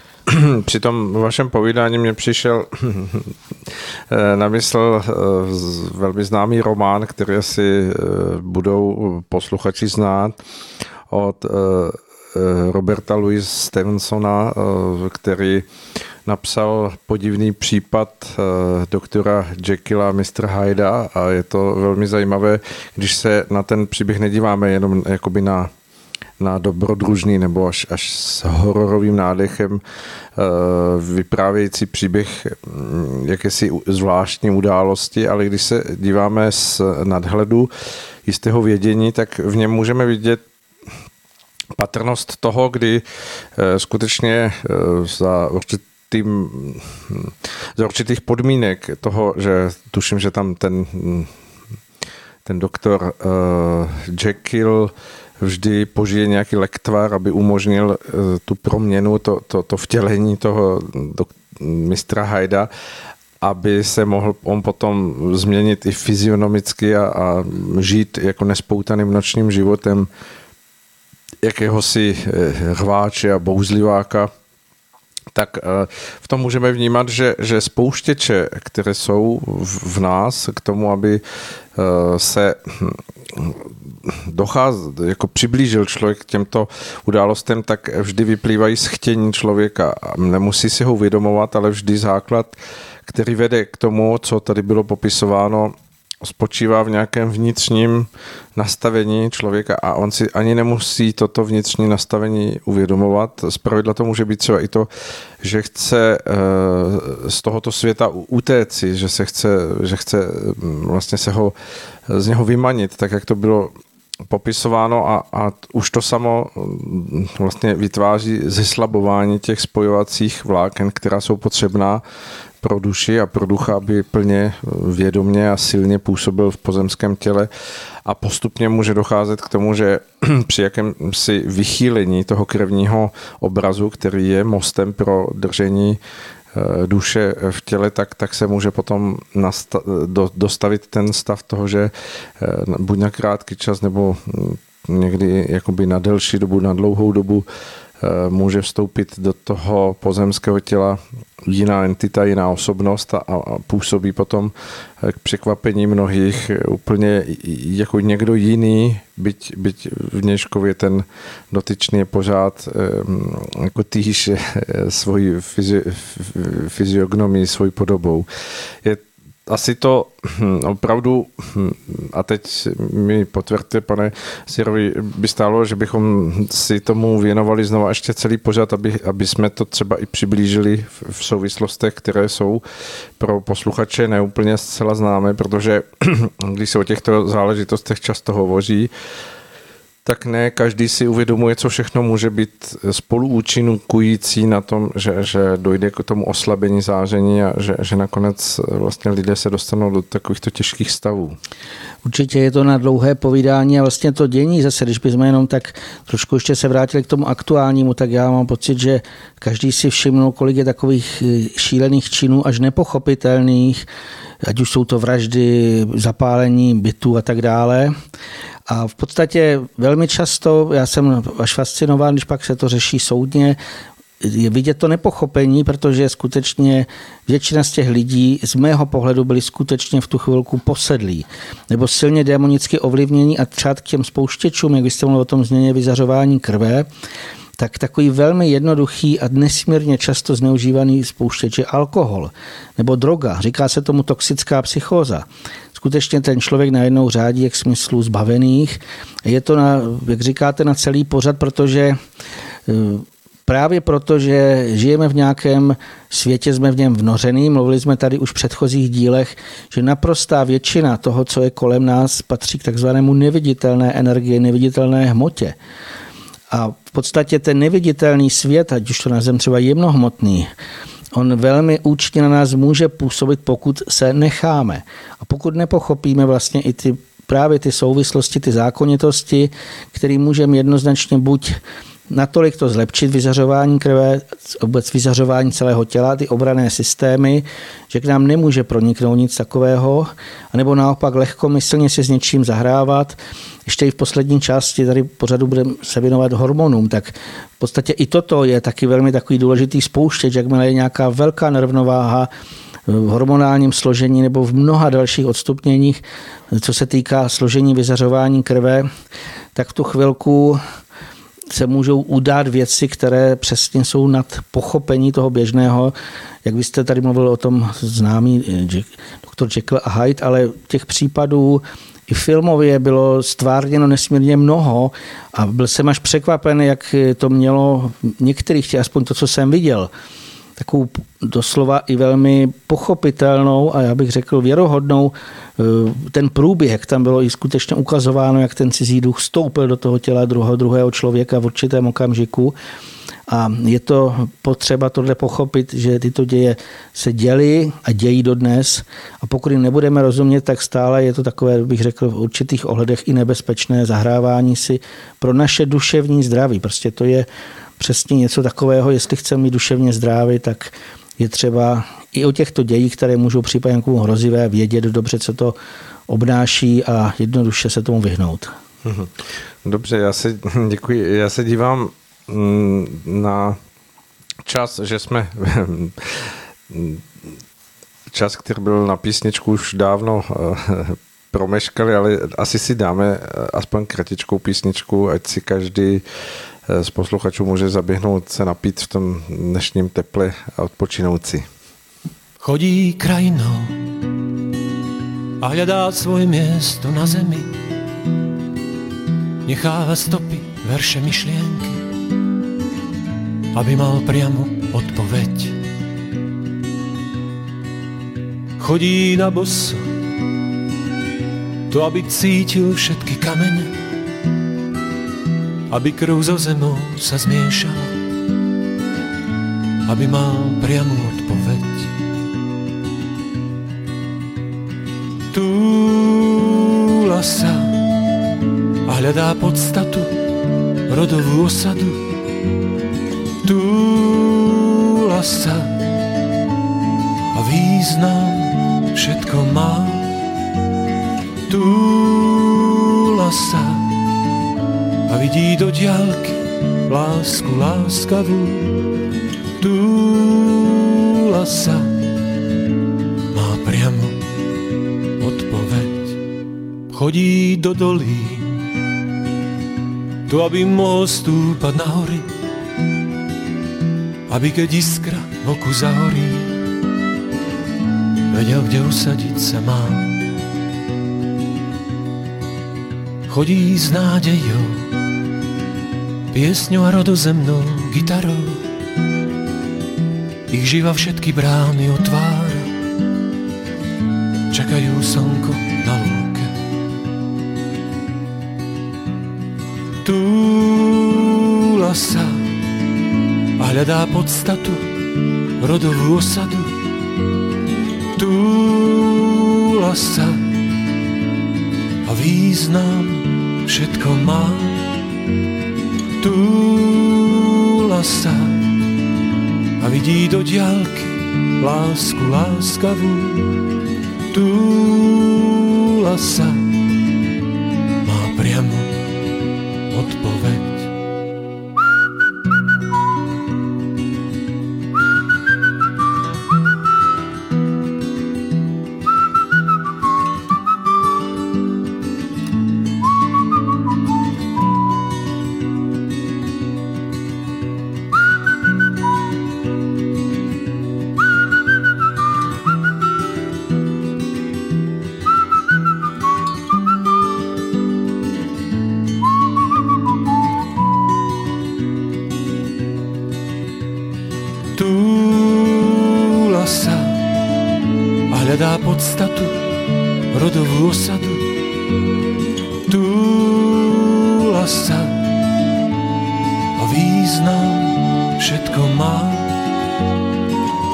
S2: Při tom vašem povídání mě přišel na mysl eh, velmi známý román, který si eh, budou posluchači znát od eh, Roberta Louis Stevensona, který napsal podivný případ eh, doktora Jekylla a Mr. Hyda a je to velmi zajímavé, když se na ten příběh nedíváme jenom jakoby na na dobrodružný nebo až, až s hororovým nádechem eh, vyprávějící příběh mm, jakési zvláštní události, ale když se díváme z nadhledu jistého vědění, tak v něm můžeme vidět patrnost toho, kdy eh, skutečně za určitě určitým, za určitých podmínek toho, že tuším, že tam ten, ten doktor uh, Jekyll vždy požije nějaký lektvar, aby umožnil uh, tu proměnu, to, to, to vtělení toho do, mistra Hajda, aby se mohl on potom změnit i fyzionomicky a, a žít jako nespoutaným nočním životem jakéhosi hváče a bouzliváka, tak v tom můžeme vnímat, že, že spouštěče, které jsou v nás k tomu, aby se hm, docház, jako přiblížil člověk k těmto událostem, tak vždy vyplývají z chtění člověka. Nemusí si ho uvědomovat, ale vždy základ, který vede k tomu, co tady bylo popisováno, spočívá v nějakém vnitřním nastavení člověka a on si ani nemusí toto vnitřní nastavení uvědomovat. Zpravidla to může být třeba i to, že chce eh, z tohoto světa utéci, že se chce, že chce mm, vlastně se ho z něho vymanit, tak jak to bylo popisováno a, a už to samo mm, vlastně vytváří zeslabování těch spojovacích vláken, která jsou potřebná pro duši a pro ducha, aby plně vědomně a silně působil v pozemském těle. A postupně může docházet k tomu, že při jakémsi vychýlení toho krevního obrazu, který je mostem pro držení eh, duše v těle, tak, tak se může potom nasta- do, dostavit ten stav toho, že eh, buď na krátký čas nebo mm, někdy jakoby na delší dobu, na dlouhou dobu Eh, může vstoupit do toho pozemského těla jiná entita, jiná osobnost a, a působí potom eh, k překvapení mnohých úplně jako někdo jiný, byť, byť v Něžkově ten dotyčný je pořád eh, jako týž svoji fyziognomii, svojí podobou. Je asi to hm, opravdu, hm, a teď mi potvrďte, pane Sirovi, by stálo, že bychom si tomu věnovali znovu ještě celý pořad, aby, aby jsme to třeba i přiblížili v souvislostech, které jsou pro posluchače neúplně zcela známé, protože když se o těchto záležitostech často hovoří, tak ne každý si uvědomuje, co všechno může být spoluúčinkující na tom, že, že dojde k tomu oslabení záření a že, že nakonec vlastně lidé se dostanou do takovýchto těžkých stavů.
S3: Určitě je to na dlouhé povídání a vlastně to dění zase, když bychom jenom tak trošku ještě se vrátili k tomu aktuálnímu, tak já mám pocit, že každý si všimnul, kolik je takových eh, šílených činů až nepochopitelných, ať už jsou to vraždy, zapálení bytů a tak dále. A v podstatě velmi často, já jsem až fascinován, když pak se to řeší soudně, je vidět to nepochopení, protože skutečně většina z těch lidí z mého pohledu byli skutečně v tu chvilku posedlí nebo silně demonicky ovlivnění a třeba k těm spouštěčům, jak byste mluvil o tom změně vyzařování krve, tak takový velmi jednoduchý a nesmírně často zneužívaný spouštěč je alkohol nebo droga. Říká se tomu toxická psychóza skutečně ten člověk najednou řádí jak smyslu zbavených. Je to, na, jak říkáte, na celý pořad, protože e, Právě proto, že žijeme v nějakém světě, jsme v něm vnořený, mluvili jsme tady už v předchozích dílech, že naprostá většina toho, co je kolem nás, patří k takzvanému neviditelné energie, neviditelné hmotě. A v podstatě ten neviditelný svět, ať už to nazveme třeba jemnohmotný, on velmi účinně na nás může působit, pokud se necháme. A pokud nepochopíme vlastně i ty právě ty souvislosti, ty zákonitosti, které můžeme jednoznačně buď natolik to zlepšit vyzařování krve, vůbec vyzařování celého těla, ty obrané systémy, že k nám nemůže proniknout nic takového, anebo naopak lehkomyslně si s něčím zahrávat. Ještě i v poslední části tady pořadu budeme se věnovat hormonům, tak v podstatě i toto je taky velmi takový důležitý spouštěč, jakmile je nějaká velká nerovnováha v hormonálním složení nebo v mnoha dalších odstupněních, co se týká složení vyzařování krve, tak v tu chvilku se můžou udát věci, které přesně jsou nad pochopení toho běžného. Jak vy jste tady mluvil o tom známý eh, doktor Jekyll a Hyde, ale těch případů i filmově bylo stvárněno nesmírně mnoho a byl jsem až překvapen, jak to mělo některých, aspoň to, co jsem viděl, takovou doslova i velmi pochopitelnou a já bych řekl věrohodnou eh, ten průběh, jak tam bylo i skutečně ukazováno, jak ten cizí duch vstoupil do toho těla druhého, druhého člověka v určitém okamžiku. A je to potřeba tohle pochopit, že tyto děje se děly a dějí dodnes. A pokud jim nebudeme rozumět, tak stále je to takové, bych řekl, v určitých ohledech i nebezpečné zahrávání si pro naše duševní zdraví. Prostě to je přesně něco takového, jestli chceme mít duševně zdraví, tak je třeba i o těchto dějích, které můžou případně hrozivé, vědět dobře, co to obnáší a jednoduše se tomu vyhnout.
S2: Mhm. Dobře, já se, děkuji. Já se dívám mm, na čas, že jsme čas, který byl na písničku už dávno eh, promeškali, ale asi si dáme eh, aspoň kratičkou písničku, ať si každý z posluchačů může zaběhnout se napít v tom dnešním teple a odpočinout si.
S4: Chodí krajinou a hľadá svoje miesto na zemi. Necháva stopy, verše, myšlienky, aby mal priamu odpoveď. Chodí na boso, to aby cítil všetky kamene, aby krv zo zemou sa zmiešala, aby mal priamu odpoveď. Túla sa a hľadá podstatu, rodovú osadu. Túla sa a význam všetko má. Túla sa a vidí do diálky lásku láskavú. Túla sa má priamo odpoveď. Chodí do dolí, tu aby mohol stúpať na hory, aby keď iskra v oku zahorí, vedel, kde usadiť sa má. Chodí s nádejou, piesňou a rodozemnou gitarou, ich živa všetky brány otvára, čakajú slnko na lúke. Túla sa a hľadá podstatu, rodovú osadu. Túla sa a význam všetko má. Túla sa a vidí do diálky lásku láskavú. Túla sa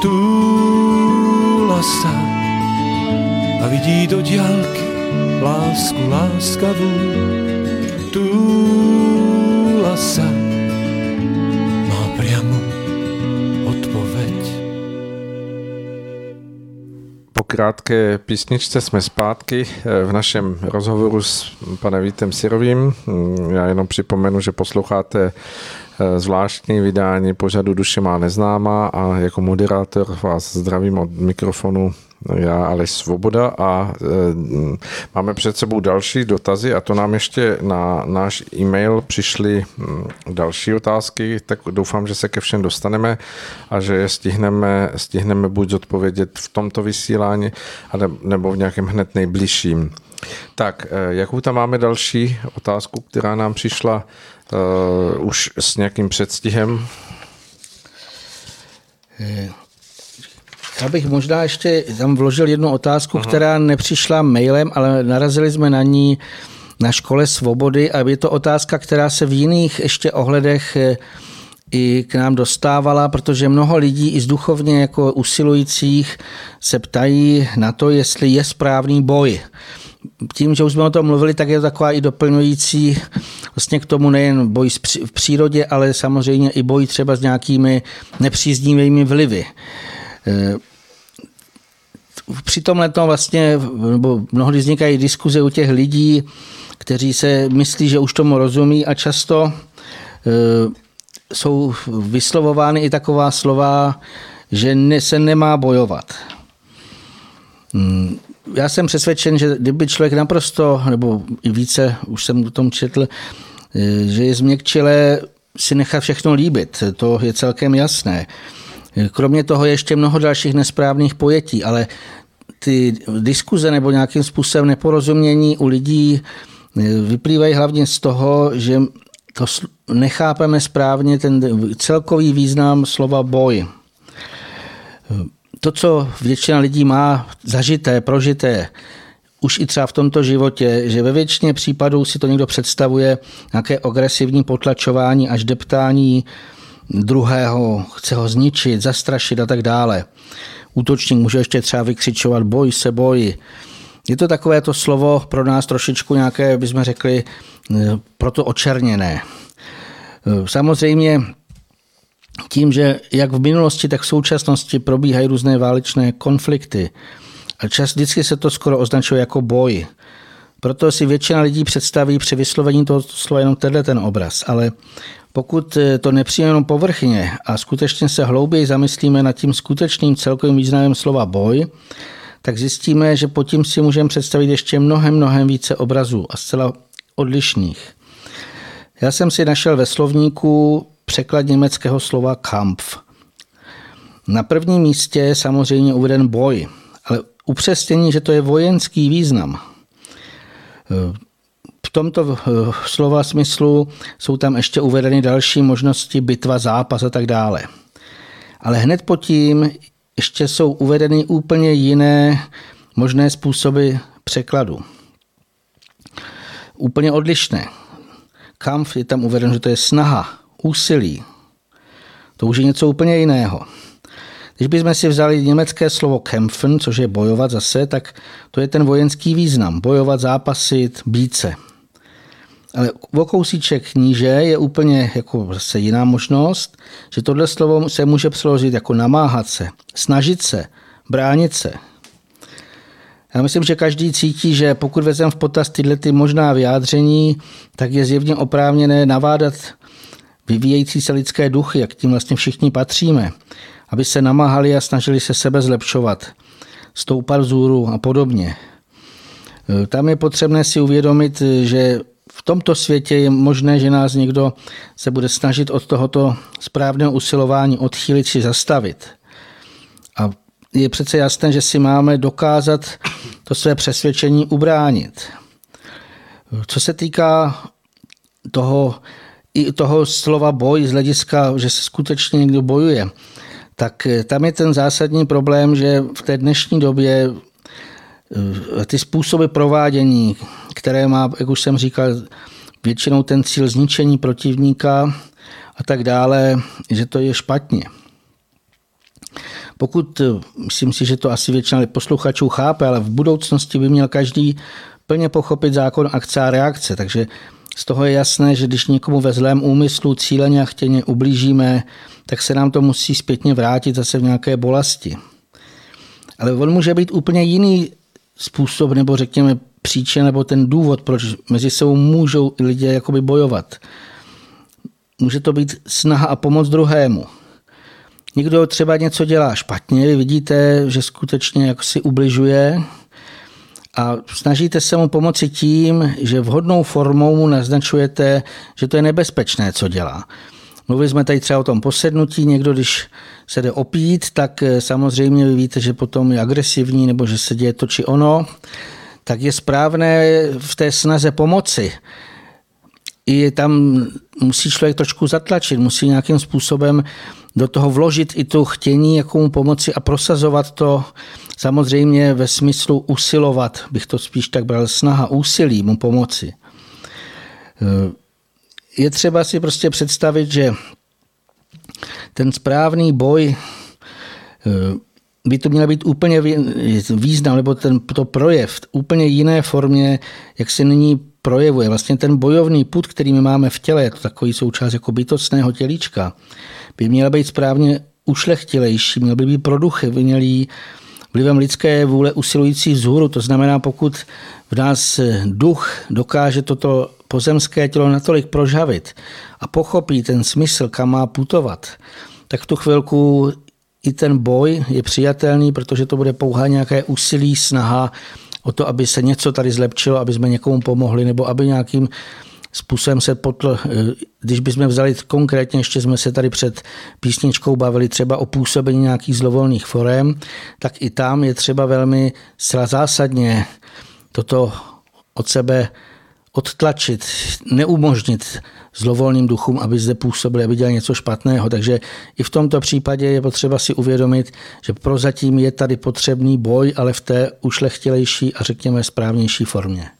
S4: Túla sa a vidí do diálky lásku láskavú. Túla sa má priamu odpoveď.
S2: Po krátké písničce jsme zpátky eh, v našem rozhovoru s panem Vítem Sirovým. Mm, Já jenom připomenu, že posloucháte zvláštní vydání pořadu Duše má neznámá a jako moderátor vás zdravím od mikrofonu já Aleš Svoboda a e, máme před sebou další dotazy a to nám ještě na náš e-mail přišly mm, další otázky, tak doufám, že se ke všem dostaneme a že je stihneme, stihneme buď zodpovědět v tomto vysílání, ale, nebo v nějakém hned nejbližším. Tak, e, jakou tam máme další otázku, která nám přišla uh, už s nějakým předstihem?
S3: Já bych možná ještě tam vložil jednu otázku, Aha. která nepřišla mailem, ale narazili jsme na ní na škole svobody a je to otázka, která se v jiných ještě ohledech eh, i k nám dostávala, protože mnoho lidí i z duchovně jako usilujících se ptají na to, jestli je správný boj. Tím, že už jsme o tom mluvili, tak je taková i doplňující vlastně k tomu nejen boj v přírodě, ale samozřejmě i boj třeba s nějakými nepříznivými vlivy při tomhle vlastně, nebo mnohdy vznikají diskuze u těch lidí, kteří se myslí, že už tomu rozumí a často jsou vyslovovány i taková slova, že se nemá bojovat. Já jsem přesvědčen, že kdyby člověk naprosto, nebo i více, už jsem o tom četl, eh, že je změkčilé si nechat všechno líbit, to je celkem jasné. Kromě toho je ještě mnoho dalších nesprávných pojetí, ale ty diskuze nebo nějakým způsobem neporozumění u lidí eh, vyplývají hlavně z toho, že to nechápeme správně ten celkový význam slova boj. To, co většina lidí má zažité, prožité, už i třeba v tomto životě, že ve většině případů si to někdo představuje nějaké agresivní potlačování až deptání druhého, chce ho zničit, zastrašit a tak dále. Útočník může ještě třeba vykřičovat boj se boji. Je to takové to slovo pro nás trošičku nějaké, bychom řekli, proto očerněné. Samozřejmě tím, že jak v minulosti, tak v současnosti probíhají různé válečné konflikty, a čas vždycky se to skoro označuje jako boj. Proto si většina lidí představí při vyslovení toho slova jenom tenhle ten obraz. Ale pokud to nepřijme jenom povrchně a skutečně se hlouběji zamyslíme nad tím skutečným celkovým významem slova boj, tak zjistíme, že pod tím si můžeme představit ještě mnohem, mnohem více obrazů a zcela odlišných. Já jsem si našel ve slovníku překlad německého slova Kampf. Na prvním místě je samozřejmě uveden boj, ale upřesnění, že to je vojenský význam. V tomto slova smyslu jsou tam ještě uvedeny další možnosti bitva, zápas a tak dále. Ale hned pod tím ještě jsou uvedeny úplně jiné možné způsoby překladu. Úplně odlišné. Kampf je tam uveden, že to je snaha, úsilí. To už je něco úplně jiného. Když bychom si vzali německé slovo kämpfen, což je bojovat zase, tak to je ten vojenský význam. Bojovat, zápasit, být se. Ale o kousíček níže je úplně jako zase jiná možnost, že tohle slovo se může přeložit jako namáhat se, snažit se, bránit se. Já myslím, že každý cítí, že pokud vezmeme v potaz tyhle ty možná vyjádření, tak je zjevně oprávněné navádat vyvíjející se lidské duchy, jak tím vlastně všichni patříme, aby se namáhali a snažili se sebe zlepšovat, stoupat vzůru a podobně. Tam je potřebné si uvědomit, že v tomto světě je možné, že nás někdo se bude snažit od tohoto správného usilování odchýlit či zastavit. A je přece jasné, že si máme dokázat to své přesvědčení ubránit. Co se týká toho, i toho slova boj z hlediska, že se skutečně někdo bojuje, tak tam je ten zásadní problém, že v té dnešní době eh, ty způsoby provádění, které má, jak už jsem říkal, většinou ten cíl zničení protivníka a tak dále, že to je špatně. Pokud, myslím si, že to asi většina posluchačů chápe, ale v budoucnosti by měl každý plně pochopit zákon akce a reakce. Takže z toho je jasné, že když někomu ve zlém úmyslu cíleně a chtěně ublížíme, tak se nám to musí zpětně vrátit zase v nějaké bolesti. Ale on může být úplně jiný způsob, nebo řekněme příčina, nebo ten důvod, proč mezi sebou můžou lidé jakoby bojovat. Může to být snaha a pomoc druhému. Někdo třeba něco dělá špatně, vy vidíte, že skutečně jako si ubližuje a snažíte se mu pomoci tím, že vhodnou formou mu naznačujete, že to je nebezpečné, co dělá. Mluvili jsme tady třeba o tom posednutí, někdo, když se jde opít, tak eh, samozřejmě vy víte, že potom je agresivní nebo že se děje to či ono, tak je správné v té snaze pomoci. I tam musí člověk trošku zatlačit, musí nějakým způsobem do toho vložit i tu chtění, jakou mu pomoci a prosazovat to samozřejmě ve smyslu usilovat, bych to spíš tak bral, snaha, úsilí mu pomoci. Je třeba si prostě představit, že ten správný boj by to měl být úplně význam, nebo ten, to projev úplně jiné formě, jak se nyní projevuje. Vlastně ten bojovný put, který my máme v těle, je to takový součást jako bytostného tělíčka, by měl být správně ušlechtilejší, měl by být pro duchy, by měl vlivem lidské vůle usilující vzhůru. To znamená, pokud v nás duch dokáže toto pozemské tělo natolik prožavit a pochopí ten smysl, kam má putovat, tak v tu chvilku i ten boj je přijatelný, protože to bude pouhá nějaké úsilí, snaha o to, aby se něco tady zlepšilo, aby jsme někomu pomohli, nebo aby nějakým způsobem se potl, když bychom vzali konkrétně, ještě jsme se tady před písničkou bavili třeba o působení nějakých zlovolných forem, tak i tam je třeba velmi zásadně toto od sebe odtlačit, neumožnit zlovolným duchům, aby zde působili, aby dělali něco špatného. Takže i v tomto případě je potřeba si uvědomit, že prozatím je tady potřebný boj, ale v té ušlechtilejší a řekněme správnější formě.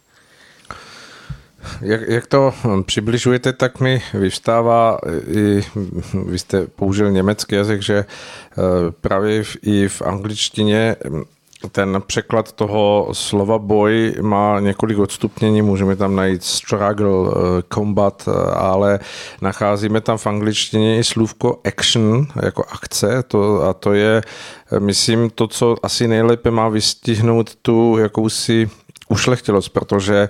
S2: Jak, jak to přibližujete, tak mi vyvstává, i vy jste použil německý jazyk, že eh, právě i v angličtině ten překlad toho slova boj má několik odstupnění, můžeme tam najít struggle, eh, combat, eh, ale nacházíme tam v angličtině i slůvko action, jako akce, to, a to je, myslím, to, co asi nejlépe má vystihnout tu jakousi ušlechtilost, protože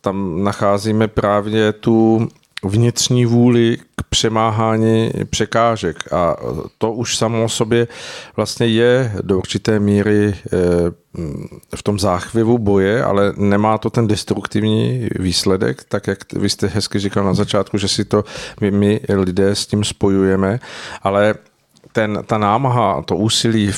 S2: tam nacházíme právě tu vnitřní vůli k přemáhání překážek. A to už samo o sobě vlastně je do určité míry eh, v tom záchvěvu boje, ale nemá to ten destruktivní výsledek, tak jak vy jste hezky říkal na začátku, že si to my, my lidé s tím spojujeme, ale ten, ta námaha, to úsilí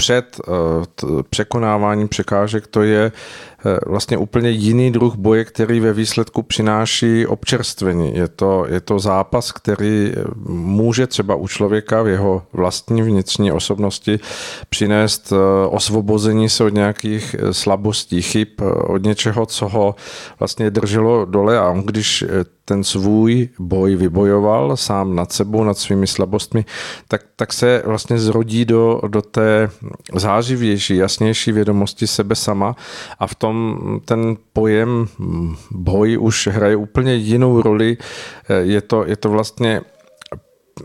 S2: před uh, překonáváním překážek, to je Eh, vlastně úplně jiný druh boje, který ve výsledku přináší občerstvení. Je to, je to zápas, který eh, může třeba u člověka v jeho vlastní vnitřní osobnosti přinést eh, osvobození se od nějakých slabostí, chyb, od něčeho, co ho vlastně drželo dole a on když ten svůj boj vybojoval sám nad sebou, nad svými slabostmi, tak, tak se vlastně zrodí do, do té záživější, jasnější vědomosti sebe sama a v tom tom ten pojem boj už hraje úplně jinou roli. Je to, je to vlastně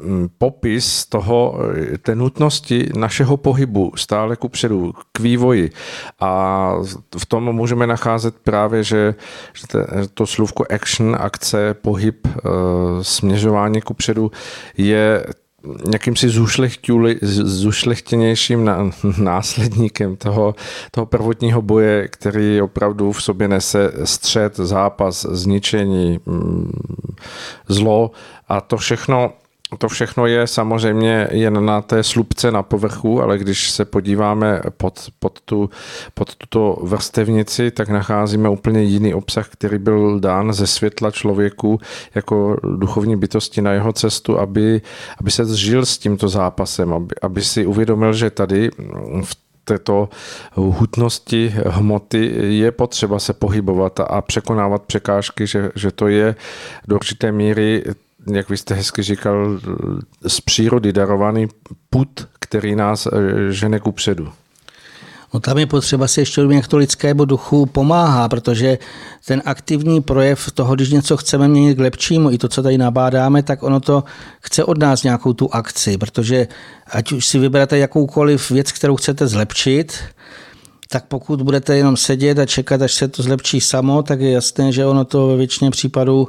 S2: mm, popis toho, té nutnosti našeho pohybu stále ku předu, k vývoji. A v tom můžeme nacházet právě, že, že to slůvko action, akce, pohyb, e, směřování ku předu je jakýmsi zušlechtěnějším následníkem toho, toho prvotního boje, který opravdu v sobě nese střed, zápas, zničení, mm, zlo. A to všechno to všechno je samozřejmě jen na té slupce na povrchu, ale když se podíváme pod, pod, tu, pod tuto vrstevnici, tak nacházíme úplně jiný obsah, který byl dán ze světla člověku jako duchovní bytosti na jeho cestu, aby, aby se zžil s tímto zápasem, aby, aby si uvědomil, že tady v této hutnosti hmoty je potřeba se pohybovat a překonávat překážky, že, že to je do určité míry jak vy jste hezky říkal, z přírody darovaný put, který nás eh, žene ku předu.
S3: No tam je potřeba si ještě uvědomit, jak to lidskému duchu pomáhá, protože ten aktivní projev toho, když něco chceme měnit k lepšímu, i to, co tady nabádáme, tak ono to chce od nás nějakou tu akci, protože ať už si vyberete jakoukoliv věc, kterou chcete zlepšit, tak pokud budete jenom sedět a čekat, až se to zlepší samo, tak je jasné, že ono to ve většině případů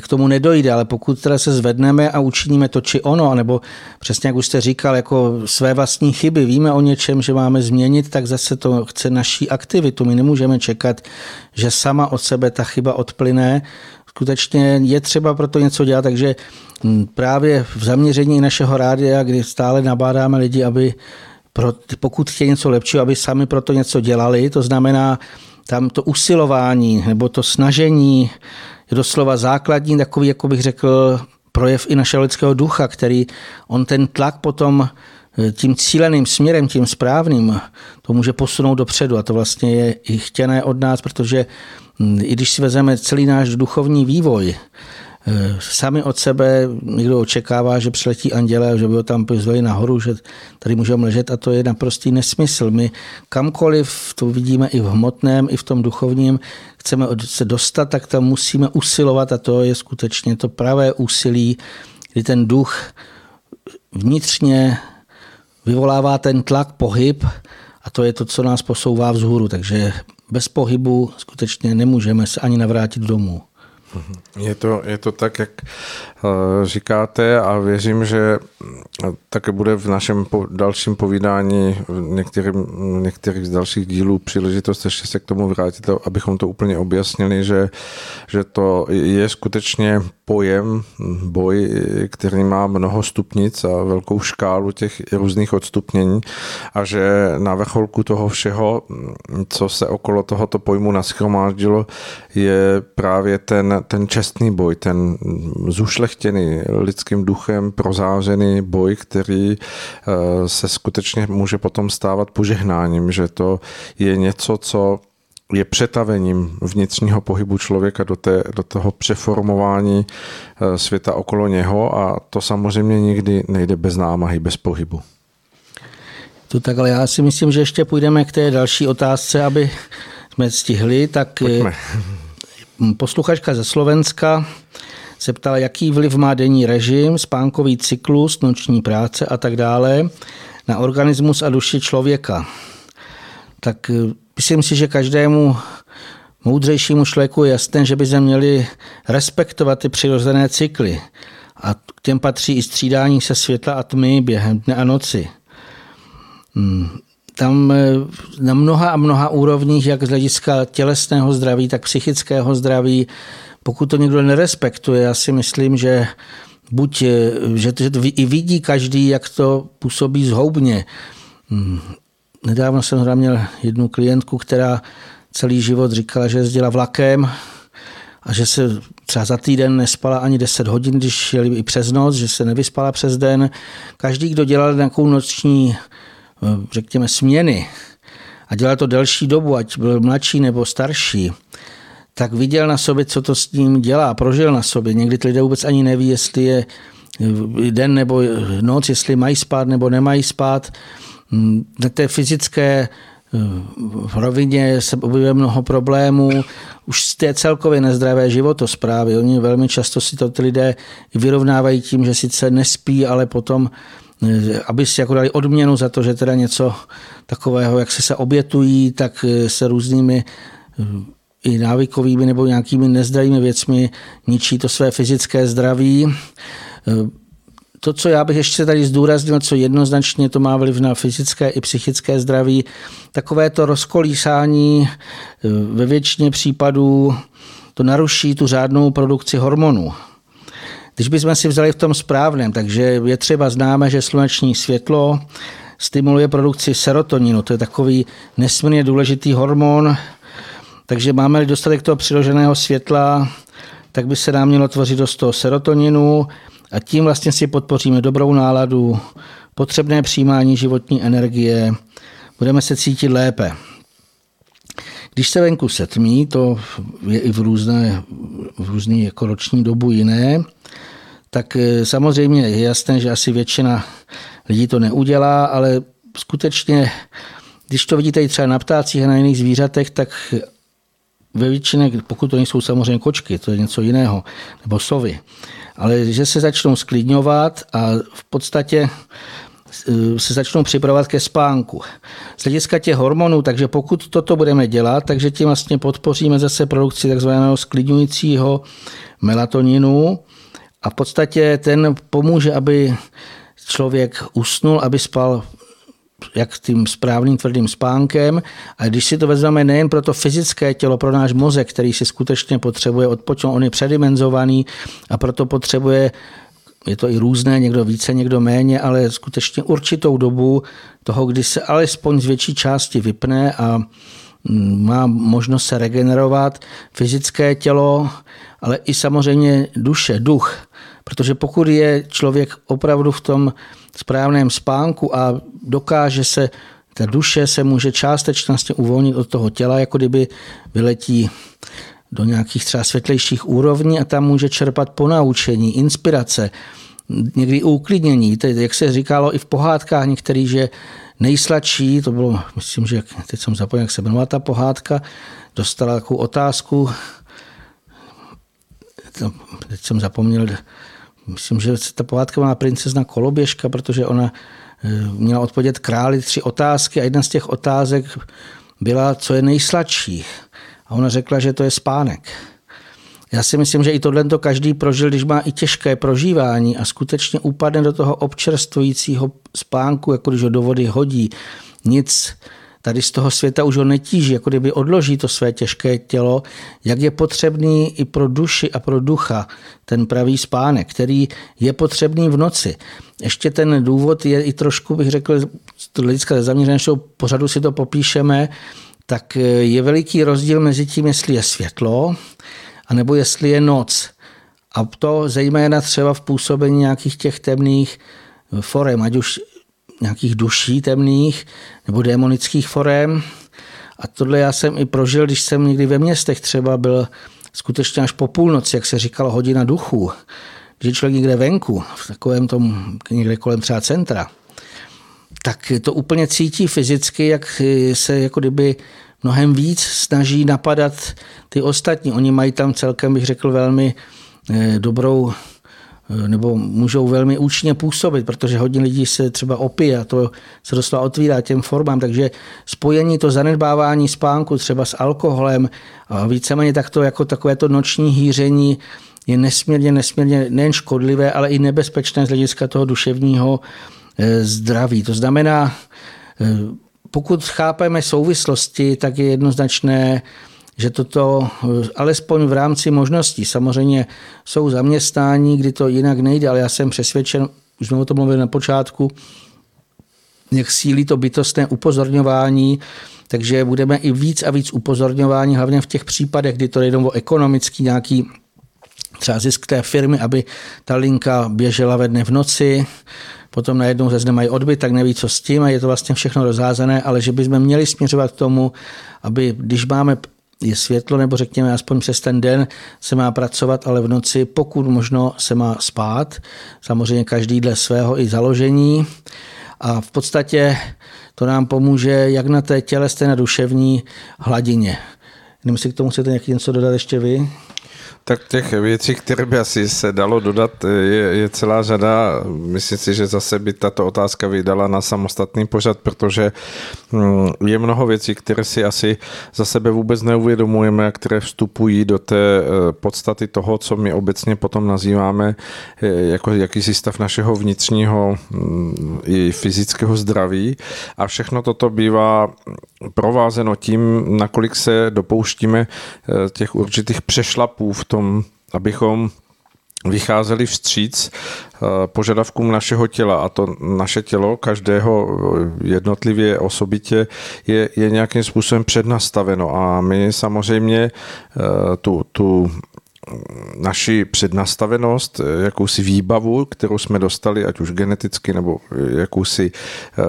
S3: k tomu nedojde, ale pokud teda se zvedneme a učiníme to či ono, nebo přesně jak už jste říkal, jako své vlastní chyby, víme o něčem, že máme změnit, tak zase to chce naší aktivitu. My nemůžeme čekat, že sama od sebe ta chyba odplyne. Skutečně je třeba pro to něco dělat, takže právě v zaměření našeho rádia, kdy stále nabádáme lidi, aby pro, pokud chtějí něco lepšího, aby sami pro to něco dělali, to znamená tam to usilování nebo to snažení je doslova základní takový, jako bych řekl, projev i našeho lidského ducha, který on ten tlak potom eh, tím cíleným směrem, tím správným, to může posunout dopředu. A to vlastně je i chtěné od nás, protože hm, i když si vezmeme celý náš duchovní vývoj, sami od sebe někdo očekává, že přiletí anděle, že by ho tam pozvali nahoru, že tady můžeme ležet a to je naprostý nesmysl. My kamkoliv, to vidíme i v hmotném, i v tom duchovním, chceme se dostat, tak tam musíme usilovat a to je skutečně to pravé úsilí, kdy ten duch vnitřně vyvolává ten tlak, pohyb a to je to, co nás posouvá vzhůru. Takže bez pohybu skutečně nemůžeme se ani navrátit domů.
S2: Je to, je to tak, jak eh, říkáte a věřím, že také bude v našem dalším povídání v některým, některých z dalších dílů příležitost ještě se k tomu vrátit, abychom to úplně objasnili, že, že to je skutečně pojem, boj, který má mnoho stupnic a velkou škálu těch různých odstupnění a že na vrcholku toho všeho, co se okolo tohoto pojmu naschromáždilo, je právě ten, ten čestný boj, ten zušlechtěný lidským duchem prozářený boj, který eh, se skutečně může potom stávat požehnáním, že to je něco, co je přetavením vnitřního pohybu člověka do, té, do toho přeformování eh, světa okolo něho a to samozřejmě nikdy nejde bez námahy, bez pohybu.
S3: To tak, ale já si myslím, že ještě půjdeme k té další otázce, aby jsme stihli. Tak eh, Pojďme. Posluchačka ze Slovenska se ptala, jaký vliv má denní režim, spánkový cyklus, noční práce a tak dále na organismus a duši člověka. Tak eh, myslím si, že každému moudřejšímu člověku je jasné, že by se měli respektovat ty přirozené cykly. A k těm patří i střídání se světla a tmy během dne a noci. Tam eh, na mnoha a mnoha úrovních, jak z hlediska tělesného zdraví, tak psychického zdraví, pokud to někdo nerespektuje, já si myslím, že buď, eh, že to, že to i vidí každý, jak to působí zhoubně. Hmm. Nedávno jsem měl jednu klientku, která celý život říkala, že jezdila vlakem a že se třeba za týden nespala ani 10 hodin, když jeli i přes noc, že se nevyspala přes den. Každý, kdo dělal nějakou noční, řekněme, směny a dělal to delší dobu, ať byl mladší nebo starší, tak viděl na sobě, co to s ním dělá, prožil na sobě. Někdy lidé vůbec ani neví, jestli je den nebo noc, jestli mají spát nebo nemají spát. Na té fyzické eh, v rovině se objevuje mnoho problémů, už z té celkově nezdravé životosprávy. Oni velmi často si to ty lidé vyrovnávají tím, že sice nespí, ale potom eh, aby si jako dali odměnu za to, že teda něco takového, jak se se obětují, tak eh, se různými i návykovými nebo nějakými nezdravými věcmi ničí to své fyzické zdraví. To, co já bych ještě tady zdůraznil, co jednoznačně to má vliv na fyzické i psychické zdraví, takové to rozkolísání ve většině případů to naruší tu řádnou produkci hormonů. Když bychom si vzali v tom správném, takže je třeba známe, že sluneční světlo stimuluje produkci serotoninu. To je takový nesmírně důležitý hormon, takže máme-li dostatek toho přiloženého světla, tak by se nám mělo tvořit dost toho serotoninu a tím vlastně si podpoříme dobrou náladu, potřebné přijímání životní energie, budeme se cítit lépe. Když se venku setmí, to je i v různé, v různé jako roční dobu jiné, tak eh, samozřejmě je jasné, že asi většina lidí to neudělá, ale skutečně, když to vidíte i třeba na ptácích a na jiných zvířatech, tak ve většině, pokud to nejsou samozřejmě kočky, to je něco jiného, nebo sovy, ale že se začnou sklidňovat a v podstatě e, se začnou připravovat ke spánku. Z hlediska těch hormonů, takže pokud toto budeme dělat, takže tím vlastně podpoříme zase produkci takzvaného sklidňujícího melatoninu a v podstatě ten pomůže, aby člověk usnul, aby spal jak tím správným tvrdým spánkem. A když si to vezmeme nejen pro to fyzické tělo, pro náš mozek, který si skutečně potřebuje odpočnout, on je předimenzovaný a proto potřebuje je to i různé, někdo více, někdo méně, ale skutečně určitou dobu toho, kdy se alespoň z větší části vypne a mm, má možnost se regenerovat fyzické tělo, ale i samozřejmě duše, duch. Protože pokud je člověk opravdu v tom správném spánku a dokáže se, ta duše se může částečně uvolnit od toho těla, jako kdyby vyletí do nějakých třeba světlejších úrovní a tam může čerpat ponaučení, inspirace, někdy uklidnění. Teď, jak se říkalo i v pohádkách některý, že nejsladší, to bylo, myslím, že teď jsem zapomněl, jak se jmenovala ta pohádka, dostala takovou otázku, teď jsem zapomněl, myslím, že ta pohádka má princezna Koloběžka, protože ona měla odpovědět králi tři otázky a jedna z těch otázek byla, co je nejsladší. A ona řekla, že to je spánek. Já si myslím, že i tohle to každý prožil, když má i těžké prožívání a skutečně upadne do toho občerstvujícího spánku, jako když ho do vody hodí. Nic tady z toho světa už ho netíží, jako kdyby odloží to své těžké tělo, jak je potřebný i pro duši a pro ducha ten pravý spánek, který je potřebný v noci. Ještě ten důvod je i trošku, bych řekl, z hlediska zaměřeného pořadu si to popíšeme, tak je veliký rozdíl mezi tím, jestli je světlo, anebo jestli je noc. A to zejména třeba v působení nějakých těch temných forem, ať už nějakých duší temných nebo démonických forem. A tohle já jsem i prožil, když jsem někdy ve městech třeba byl skutečně až po půlnoci, jak se říkalo, hodina duchů. Když je člověk někde venku, v takovém tom, někde kolem třeba centra, tak to úplně cítí fyzicky, jak se jako kdyby mnohem víc snaží napadat ty ostatní. Oni mají tam celkem, bych řekl, velmi eh, dobrou nebo můžou velmi účinně působit, protože hodně lidí se třeba opije a to se doslova otvírá těm formám, takže spojení to zanedbávání spánku třeba s alkoholem víceméně takto jako takové to noční hýření je nesmírně, nesmírně nejen škodlivé, ale i nebezpečné z hlediska toho duševního eh, zdraví. To znamená, pokud chápeme souvislosti, tak je jednoznačné, že toto alespoň v rámci možností, samozřejmě jsou zaměstnání, kdy to jinak nejde, ale já jsem přesvědčen, už jsme o tom mluvili na počátku, jak sílí to bytostné upozorňování, takže budeme i víc a víc upozorňování, hlavně v těch případech, kdy to je jenom o ekonomický nějaký třeba zisk té firmy, aby ta linka běžela ve dne v noci, potom najednou zase nemají odbyt, tak neví, co s tím a je to vlastně všechno rozházené, ale že bychom měli směřovat k tomu, aby když máme je světlo, nebo řekněme aspoň přes ten den se má pracovat, ale v noci pokud možno se má spát. Samozřejmě každý dle svého i založení. A v podstatě to nám pomůže jak na té tělesné, na duševní hladině. Jenom si k tomu chcete něco dodat ještě vy?
S2: Tak těch věcí, které by asi se dalo dodat, je, je celá řada. Myslím si, že zase by tato otázka vydala na samostatný pořad, protože hm, je mnoho věcí, které si asi za sebe vůbec neuvědomujeme a které vstupují do té eh, podstaty toho, co my obecně potom nazýváme eh, jako jakýsi stav našeho vnitřního hm, i fyzického zdraví. A všechno toto bývá provázeno tím, nakolik se dopouštíme eh, těch určitých přešlapů v tom, abychom vycházeli vstříc eh, požadavkům našeho těla. A to naše tělo každého eh, jednotlivě osobitě je, je nějakým způsobem přednastaveno. A my samozřejmě tu, tu naši přednastavenost, jakousi výbavu, kterou jsme dostali, ať už geneticky, nebo jakousi eh,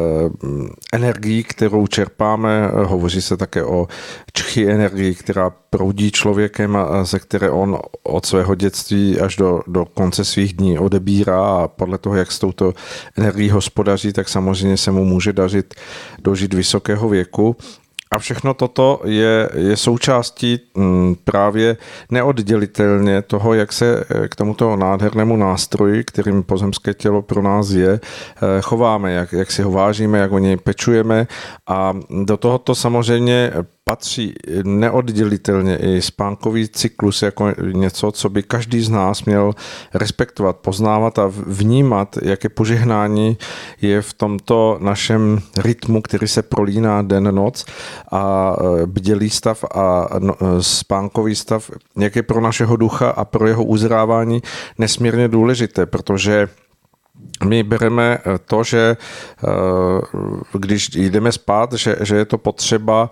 S2: energii, kterou čerpáme. Hovoří se také o čchy energii, která proudí člověkem ze které on od svého dětství až do, do konce svých dní odebírá a podle toho, jak s touto energií hospodaří, tak samozřejmě se mu může dařit dožít vysokého věku. A všechno toto je, je součástí mm, právě neoddělitelně toho, jak se eh, k tomuto nádhernému nástroji, kterým pozemské tělo pro nás je, eh, chováme, jak, jak si ho vážíme, jak o něj pečujeme. A do tohoto samozřejmě patří neoddělitelně i spánkový cyklus jako něco, co by každý z nás měl respektovat, poznávat a vnímat, jaké požehnání je v tomto našem rytmu, který se prolíná den-noc a e, bdělý stav a no, e, spánkový stav, jak je pro našeho ducha a pro jeho uzrávání nesmírně důležité, protože my bereme eh, to, že když jdeme spát, že, že je to potřeba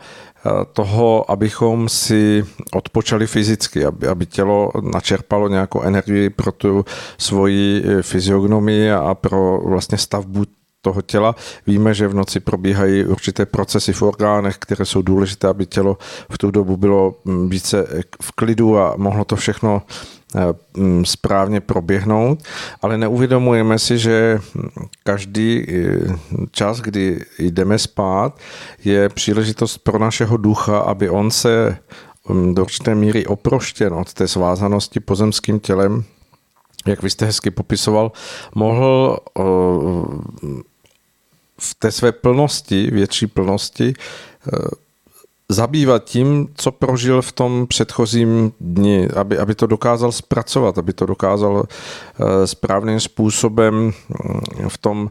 S2: toho, abychom si odpočali fyzicky, aby, aby tělo načerpalo nějakou energii pro tu svoji fyziognomii a pro vlastně stavbu toho těla. Víme, že v noci probíhají určité procesy v orgánech, které jsou důležité, aby tělo v tu dobu bylo mm, více v klidu a mohlo to všechno Eh, správně proběhnout, ale neuvědomujeme si, že každý eh, čas, kdy jdeme spát, je příležitost pro našeho ducha, aby on se mm, do určité míry oproštěn od té svázanosti pozemským tělem, jak vy jste hezky popisoval, mohl v té své plnosti, větší plnosti, zabývat tím, co prožil v tom předchozím dni, aby, aby to dokázal zpracovat, aby to dokázal správným způsobem mm, v tom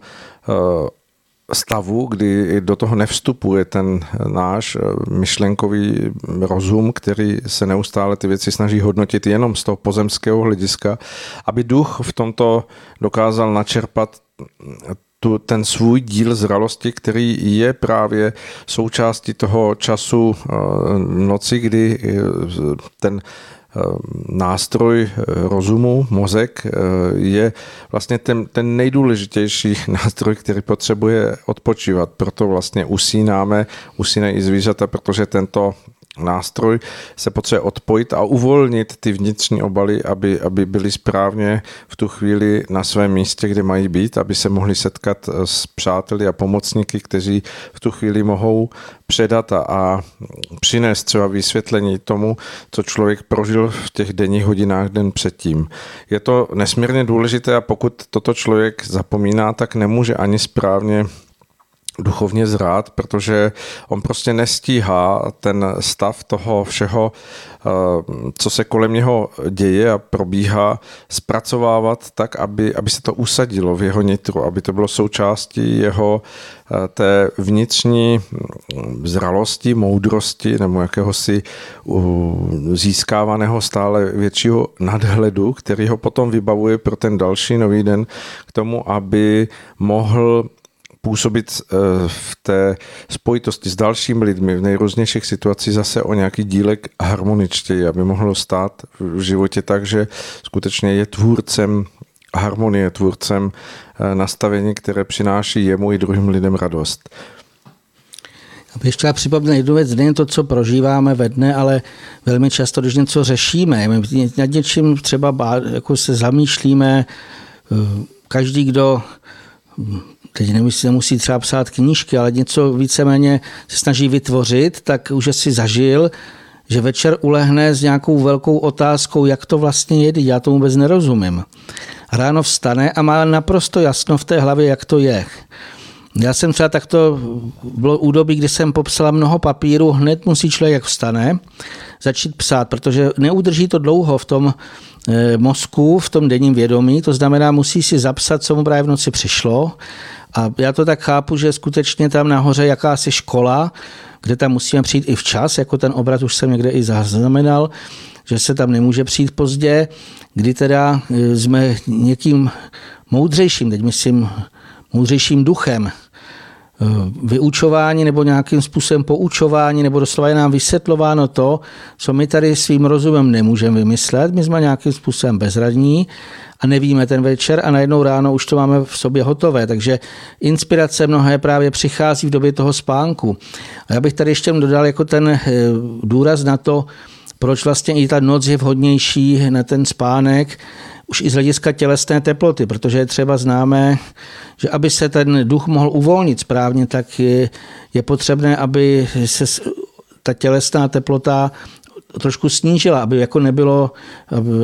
S2: stavu, kdy do toho nevstupuje ten náš myšlenkový rozum, který se neustále ty věci snaží hodnotit jenom z toho pozemského hlediska, aby duch v tomto dokázal načerpat tu, ten svůj díl zralosti, který je právě součástí toho času noci, kdy ten nástroj rozumu, mozek, je vlastně ten, ten nejdůležitější nástroj, který potřebuje odpočívat. Proto vlastně usínáme, usínají i zvířata, protože tento nástroj se potřebuje odpojit a uvolnit ty vnitřní obaly, aby, aby byly správně v tu chvíli na svém místě, kde mají být, aby se mohli setkat s přáteli a pomocníky, kteří v tu chvíli mohou předat a, a přinést třeba vysvětlení tomu, co člověk prožil v těch denních hodinách den předtím. Je to nesmírně důležité a pokud toto člověk zapomíná, tak nemůže ani správně duchovně zrát, protože on prostě nestíhá ten stav toho všeho, eh, co se kolem něho děje a probíhá, zpracovávat tak, aby, aby se to usadilo v jeho nitru, aby to bylo součástí jeho eh, té vnitřní hm, zralosti, moudrosti nebo jakéhosi získávaného stále většího nadhledu, který ho potom vybavuje pro ten další nový den k tomu, aby mohl působit eh, v té spojitosti s dalšími lidmi v nejrůznějších situacích zase o nějaký dílek harmoničtěji, aby mohlo stát v životě tak, že skutečně je tvůrcem harmonie, tvůrcem eh, nastavení, které přináší jemu i druhým lidem radost.
S3: Bych chtěla připomenout jednu věc, nejen to, co prožíváme ve dne, ale velmi často, když něco řešíme, nad něčím třeba jako se zamýšlíme, eh, každý, kdo teď nemusí, nemusí třeba psát knížky, ale něco víceméně se snaží vytvořit, tak už si zažil, že večer ulehne s nějakou velkou otázkou, jak to vlastně je, já tomu vůbec nerozumím. Ráno vstane a má naprosto jasno v té hlavě, jak to je. Já jsem třeba takto, bylo údobí, kdy jsem popsala mnoho papíru, hned musí člověk, jak vstane, začít psát, protože neudrží to dlouho v tom eh, mozku, v tom denním vědomí, to znamená, musí si zapsat, co mu právě v noci přišlo a já to tak chápu, že skutečně tam nahoře jakási škola, kde tam musíme přijít i včas, jako ten obraz už jsem někde i zaznamenal, že se tam nemůže přijít pozdě, kdy teda e, jsme někým moudřejším, teď myslím moudřejším duchem, vyučování nebo nějakým způsobem poučování, nebo doslova je nám vysvětlováno to, co my tady svým rozumem nemůžeme vymyslet. My jsme nějakým způsobem bezradní a nevíme ten večer a najednou ráno už to máme v sobě hotové. Takže inspirace mnohé právě přichází v době toho spánku. A já bych tady ještě dodal jako ten eh, důraz na to, proč vlastně i ta noc je vhodnější na ten spánek, už i z hlediska tělesné teploty, protože je třeba známé, že aby se ten duch mohl uvolnit správně, tak je, je potřebné, aby se ta tělesná teplota trošku snížila, aby jako nebylo,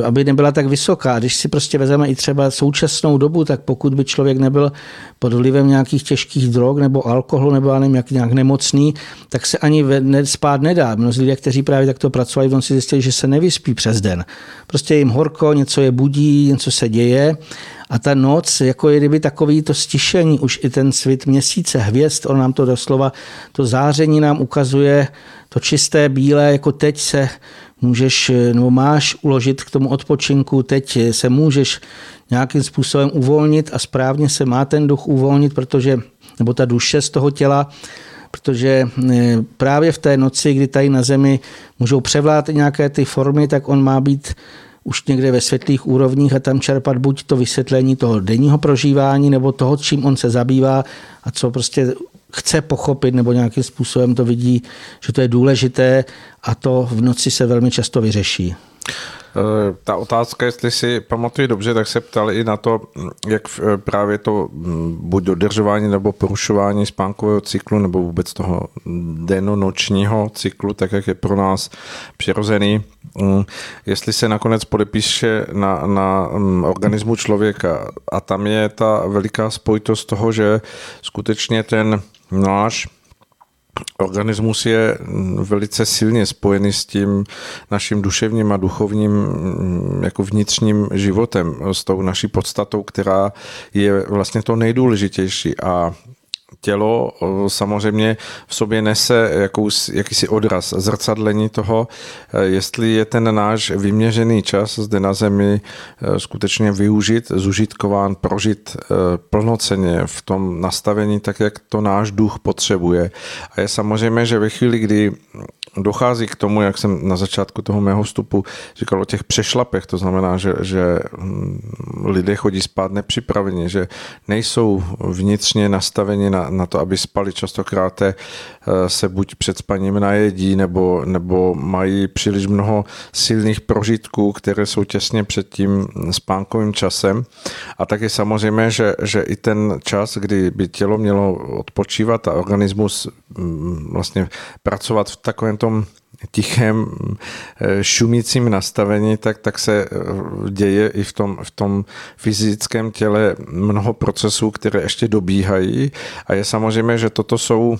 S3: aby nebyla tak vysoká. Když si prostě vezeme i třeba současnou dobu, tak pokud by člověk nebyl pod vlivem nějakých těžkých drog nebo alkoholu nebo já nevím, jak nějak nemocný, tak se ani spát nedá. Mnozí lidé, kteří právě takto pracovali, v si zjistili, že se nevyspí přes den. Prostě jim horko, něco je budí, něco se děje a ta noc, jako je kdyby takový to stišení, už i ten svit měsíce, hvězd, on nám to doslova, to záření nám ukazuje to čisté bílé, jako teď se můžeš, nebo máš uložit k tomu odpočinku, teď se můžeš nějakým způsobem uvolnit a správně se má ten duch uvolnit, protože, nebo ta duše z toho těla, protože eh, právě v té noci, kdy tady na zemi můžou převládat nějaké ty formy, tak on má být už někde ve světlých úrovních a tam čerpat buď to vysvětlení toho denního prožívání, nebo toho, čím on se zabývá a co prostě chce pochopit nebo nějakým způsobem to vidí, že to je důležité a to v noci se velmi často vyřeší.
S2: Eh, ta otázka, jestli si pamatuju dobře, tak se ptali i na to, jak eh, právě to mm, buď dodržování nebo porušování spánkového cyklu nebo vůbec toho deno-nočního cyklu, tak jak je pro nás přirozený, mm, jestli se nakonec podepíše na, na mm, organismu člověka. A tam je ta veliká spojitost toho, že skutečně ten náš organismus je velice silně spojený s tím naším duševním a duchovním mm, jako vnitřním životem, s tou naší podstatou, která je vlastně to nejdůležitější. A tělo samozřejmě v sobě nese jakous, jakýsi odraz, zrcadlení toho, e, jestli je ten náš vyměřený čas zde na Zemi e, skutečně využit, zužitkován, prožit e, plnoceně v tom nastavení, tak jak to náš duch potřebuje. A je samozřejmě, že ve chvíli, kdy dochází k tomu, jak jsem na začátku toho mého vstupu říkal o těch přešlapech, to znamená, že, že hm, lidé chodí spát nepřipraveni, že nejsou vnitřně nastaveni na, na to, aby spali. Častokrát eh, se buď před spaním najedí, nebo, nebo mají příliš mnoho silných prožitků, které jsou těsně před tím spánkovým časem. A taky samozřejmě, že, že i ten čas, kdy by tělo mělo odpočívat a organismus hm, vlastně pracovat v takovém tom tichém eh, šumícím nastavení, tak, tak se eh, děje i v tom, v tom fyzickém těle mnoho procesů, které ještě dobíhají. A je samozřejmě, že toto jsou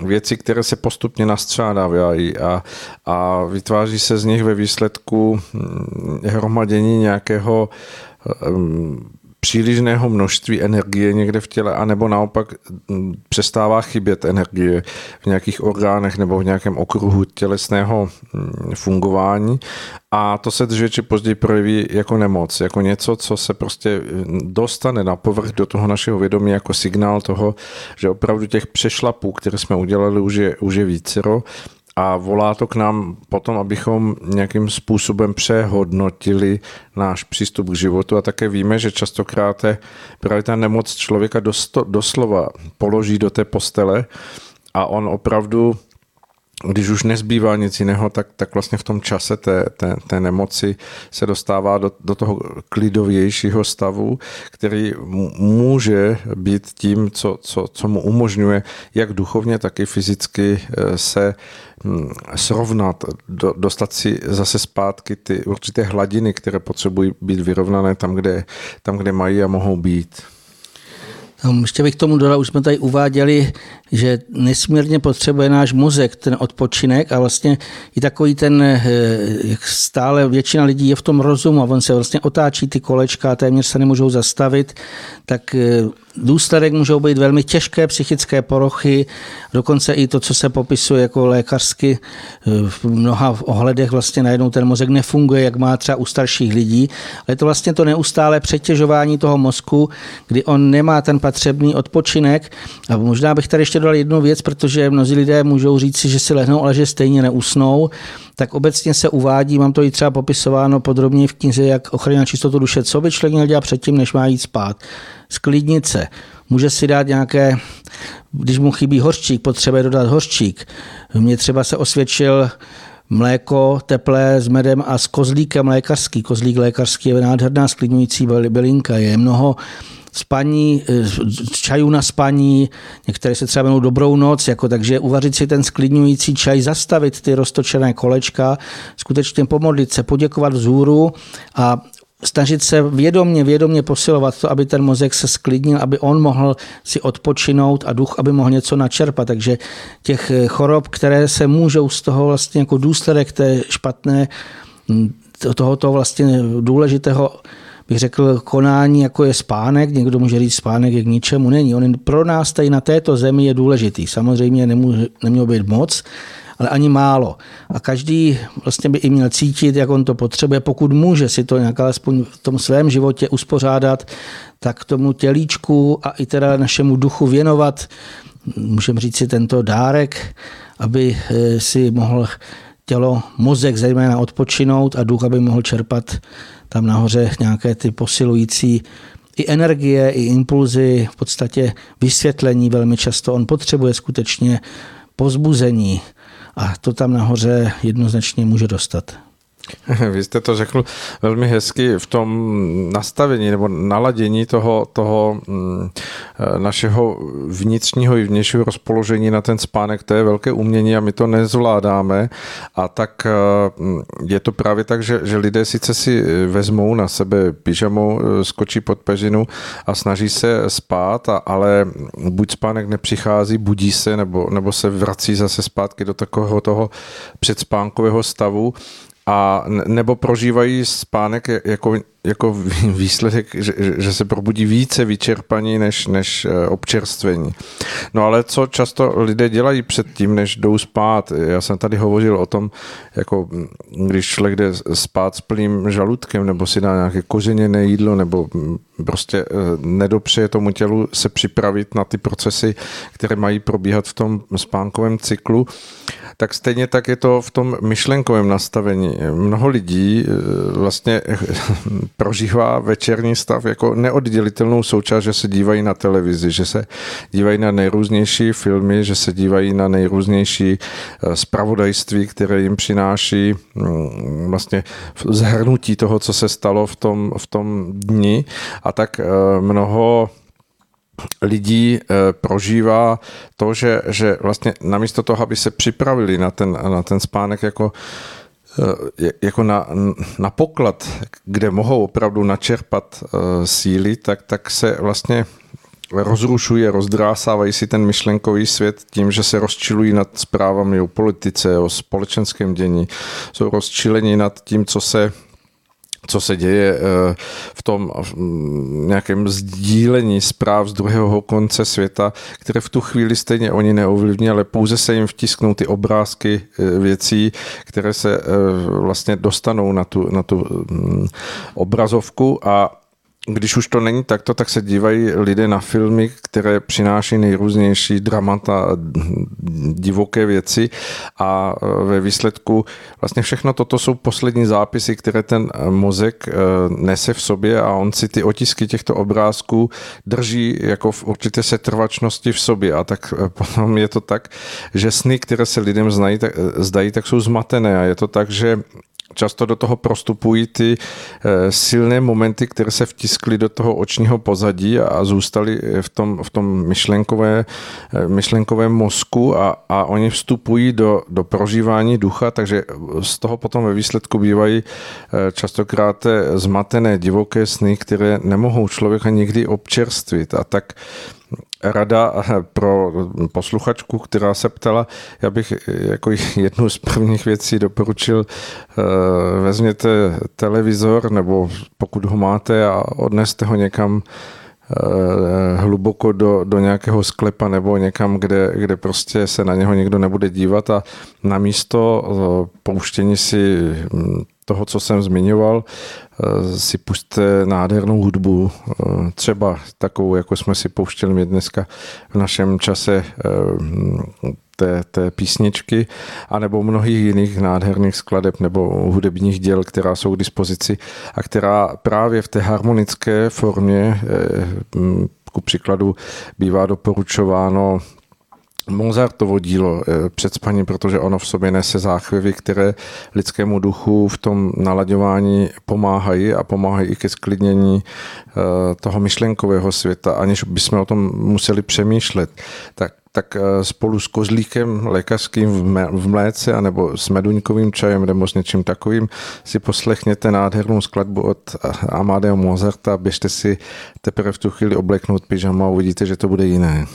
S2: věci, které se postupně nastřádávají a, a vytváří se z nich ve výsledku hm, hromadění nějakého hm, přílišného množství energie někde v těle, anebo naopak mm, přestává chybět energie v nějakých orgánech nebo v nějakém okruhu tělesného mm, fungování. A to se dříve či později projeví jako nemoc, jako něco, co se prostě mm, dostane na povrch do toho našeho vědomí jako signál toho, že opravdu těch přešlapů, které jsme udělali, už je, už je vícero a volá to k nám potom, abychom nějakým způsobem přehodnotili náš přístup k životu. A také víme, že častokrát právě ta nemoc člověka doslova položí do té postele a on opravdu když už nezbývá nic jiného, tak, tak vlastně v tom čase té, té, té nemoci se dostává do, do toho klidovějšího stavu, který může být tím, co, co, co mu umožňuje jak duchovně, tak i fyzicky eh, se hm, srovnat, do, dostat si zase zpátky ty určité hladiny, které potřebují být vyrovnané tam, kde, tam, kde mají a mohou být.
S3: Ještě bych tomu dodal, už jsme tady uváděli, že nesmírně potřebuje náš mozek ten odpočinek a vlastně i takový ten, eh, jak stále většina lidí je v tom rozumu a on se vlastně otáčí ty kolečka a téměř se nemůžou zastavit, tak eh, důsledek můžou být velmi těžké psychické porochy, dokonce i to, co se popisuje jako lékařsky eh, v mnoha ohledech vlastně najednou ten mozek nefunguje, jak má třeba u starších lidí, ale je to vlastně to neustále přetěžování toho mozku, kdy on nemá ten potřebný odpočinek. A možná bych tady ještě dodal jednu věc, protože mnozí lidé můžou říct že si lehnou, ale že stejně neusnou, tak obecně se uvádí, mám to i třeba popisováno podrobně v knize, jak ochrana čistotu duše, co by člověk měl dělat předtím, než má jít spát. Sklidnit se. Může si dát nějaké, když mu chybí hořčík, potřebuje dodat hořčík. Mně třeba se osvědčil mléko teplé s medem a s kozlíkem lékařský. Kozlík lékařský je nádherná sklidňující bylinka. Je mnoho spaní, eh, čajů na spaní, některé se třeba jmenou dobrou noc, jako takže uvařit si ten sklidňující čaj, zastavit ty roztočené kolečka, skutečně pomodlit se, poděkovat vzhůru a snažit se vědomně, vědomně posilovat to, aby ten mozek se sklidnil, aby on mohl si odpočinout a duch, aby mohl něco načerpat. Takže těch eh, chorob, které se můžou z toho vlastně jako důsledek té špatné, hm, tohoto vlastně důležitého bych řekl, konání, jako je spánek. Někdo může říct, spánek je k ničemu. Není. On pro nás tady na této zemi je důležitý. Samozřejmě nemůže, nemělo být moc, ale ani málo. A každý vlastně by i měl cítit, jak on to potřebuje, pokud může si to nějak alespoň v tom svém životě uspořádat, tak tomu tělíčku a i teda našemu duchu věnovat, můžeme říct si tento dárek, aby eh, si mohl tělo, mozek zejména odpočinout a duch, aby mohl čerpat tam nahoře nějaké ty posilující i energie, i impulzy, v podstatě vysvětlení velmi často. On potřebuje skutečně pozbuzení a to tam nahoře jednoznačně může dostat.
S2: Vy jste to řekl velmi hezky v tom nastavení nebo naladění toho, toho mm, eh, našeho vnitřního i vnějšího rozpoložení na ten spánek. To je velké umění a my to nezvládáme. A tak eh, je to právě tak, že, že lidé sice si vezmou na sebe pyžamo, eh, skočí pod peřinu a snaží se spát, a, ale buď spánek nepřichází, budí se nebo, nebo se vrací zase zpátky do takového toho předspánkového stavu a nebo prožívají spánek jako jako výsledek, že, že se probudí více vyčerpaní než, než eh, občerstvení. No ale co často lidé dělají před tím, než jdou spát? Já jsem tady hovořil o tom, jako mm, když člověk jde spát s plným žaludkem, nebo si dá nějaké kořeněné jídlo, nebo mm, prostě eh, nedopřeje tomu tělu se připravit na ty procesy, které mají probíhat v tom spánkovém cyklu, tak stejně tak je to v tom myšlenkovém nastavení. Mnoho lidí eh, vlastně prožívá večerní stav jako neoddělitelnou součást, že se dívají na televizi, že se dívají na nejrůznější filmy, že se dívají na nejrůznější eh, které jim přináší mm, vlastně zhrnutí toho, co se stalo v tom, v tom dni. A tak eh, mnoho lidí eh, prožívá to, že, že vlastně namísto toho, aby se připravili na ten, na ten spánek jako Eh, jako na, na poklad, kde mohou opravdu načerpat eh, síly, tak, tak se vlastně rozrušuje, rozdrásávají si ten myšlenkový svět tím, že se rozčilují nad zprávami o politice, o společenském dění, jsou rozčileni nad tím, co se co se děje eh, v tom nějakém sdílení zpráv z druhého konce světa, které v tu chvíli stejně oni neovlivní, ale pouze se jim vtisknou ty obrázky eh, věcí, které se eh, vlastně dostanou na tu, na tu mm, obrazovku a když už to není takto, tak se dívají lidé na filmy, které přináší nejrůznější dramata, divoké věci a e, ve výsledku vlastně všechno toto jsou poslední zápisy, které ten mozek e, nese v sobě a on si ty otisky těchto obrázků drží jako v určité setrvačnosti v sobě. A tak potom je to tak, že sny, které se lidem znají, tak, zdají, tak jsou zmatené. A je to tak, že často do toho prostupují ty eh, silné momenty, které se vtiskly do toho očního pozadí a zůstaly v tom, v tom myšlenkové, eh, myšlenkovém mozku a, a oni vstupují do, do prožívání ducha, takže z toho potom ve výsledku bývají eh, častokrát zmatené divoké sny, které nemohou člověka nikdy občerstvit. A tak rada pro posluchačku, která se ptala, já bych jako jednu z prvních věcí doporučil, eh, vezměte televizor, nebo pokud ho máte a odneste ho někam eh, hluboko do, do nějakého sklepa nebo někam, kde, kde prostě se na něho někdo nebude dívat. A namísto eh, pouštění si hm, toho, co jsem zmiňoval, eh, si puste nádhernou hudbu, eh, třeba takovou, jako jsme si pouštěli my dneska v našem čase eh, té, té písničky, anebo mnohých jiných nádherných skladeb nebo hudebních děl, která jsou k dispozici a která právě v té harmonické formě ku příkladu bývá doporučováno Mozartovo dílo eh, před spaním, protože ono v sobě nese záchvěvy, které lidskému duchu v tom nalaďování pomáhají a pomáhají i ke sklidnění eh, toho myšlenkového světa, aniž bychom o tom museli přemýšlet. Tak tak eh, spolu s kozlíkem lékařským v mléce anebo s meduňkovým čajem nebo s něčím takovým si poslechněte nádhernou skladbu od Amadeo Mozarta, běžte si teprve v tu chvíli obleknout pyžama a uvidíte, že to bude jiné.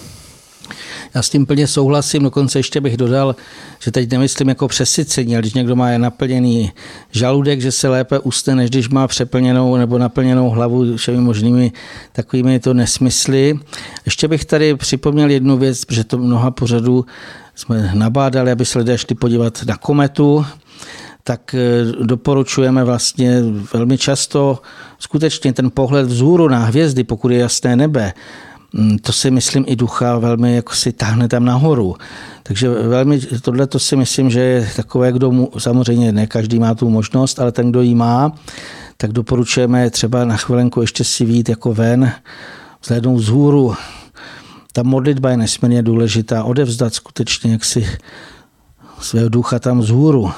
S3: Já s tím plně souhlasím, dokonce ještě bych dodal, že teď nemyslím jako přesycení, ale když někdo má naplněný žaludek, že se lépe usne, než když má přeplněnou nebo naplněnou hlavu všemi možnými takovými to nesmysly. Ještě bych tady připomněl jednu věc, protože to mnoha pořadů jsme nabádali, aby se lidé šli podívat na kometu, tak eh, doporučujeme vlastně velmi často skutečně ten pohled vzhůru na hvězdy, pokud je jasné nebe, to si myslím i ducha velmi jako si táhne tam nahoru. Takže velmi, tohle to si myslím, že je takové, kdo mu, samozřejmě ne každý má tu možnost, ale ten, kdo ji má, tak doporučujeme třeba na chvilenku ještě si vít jako ven, vzhlednout vzhůru. Ta modlitba je nesmírně důležitá, odevzdat skutečně jaksi svého ducha tam vzhůru.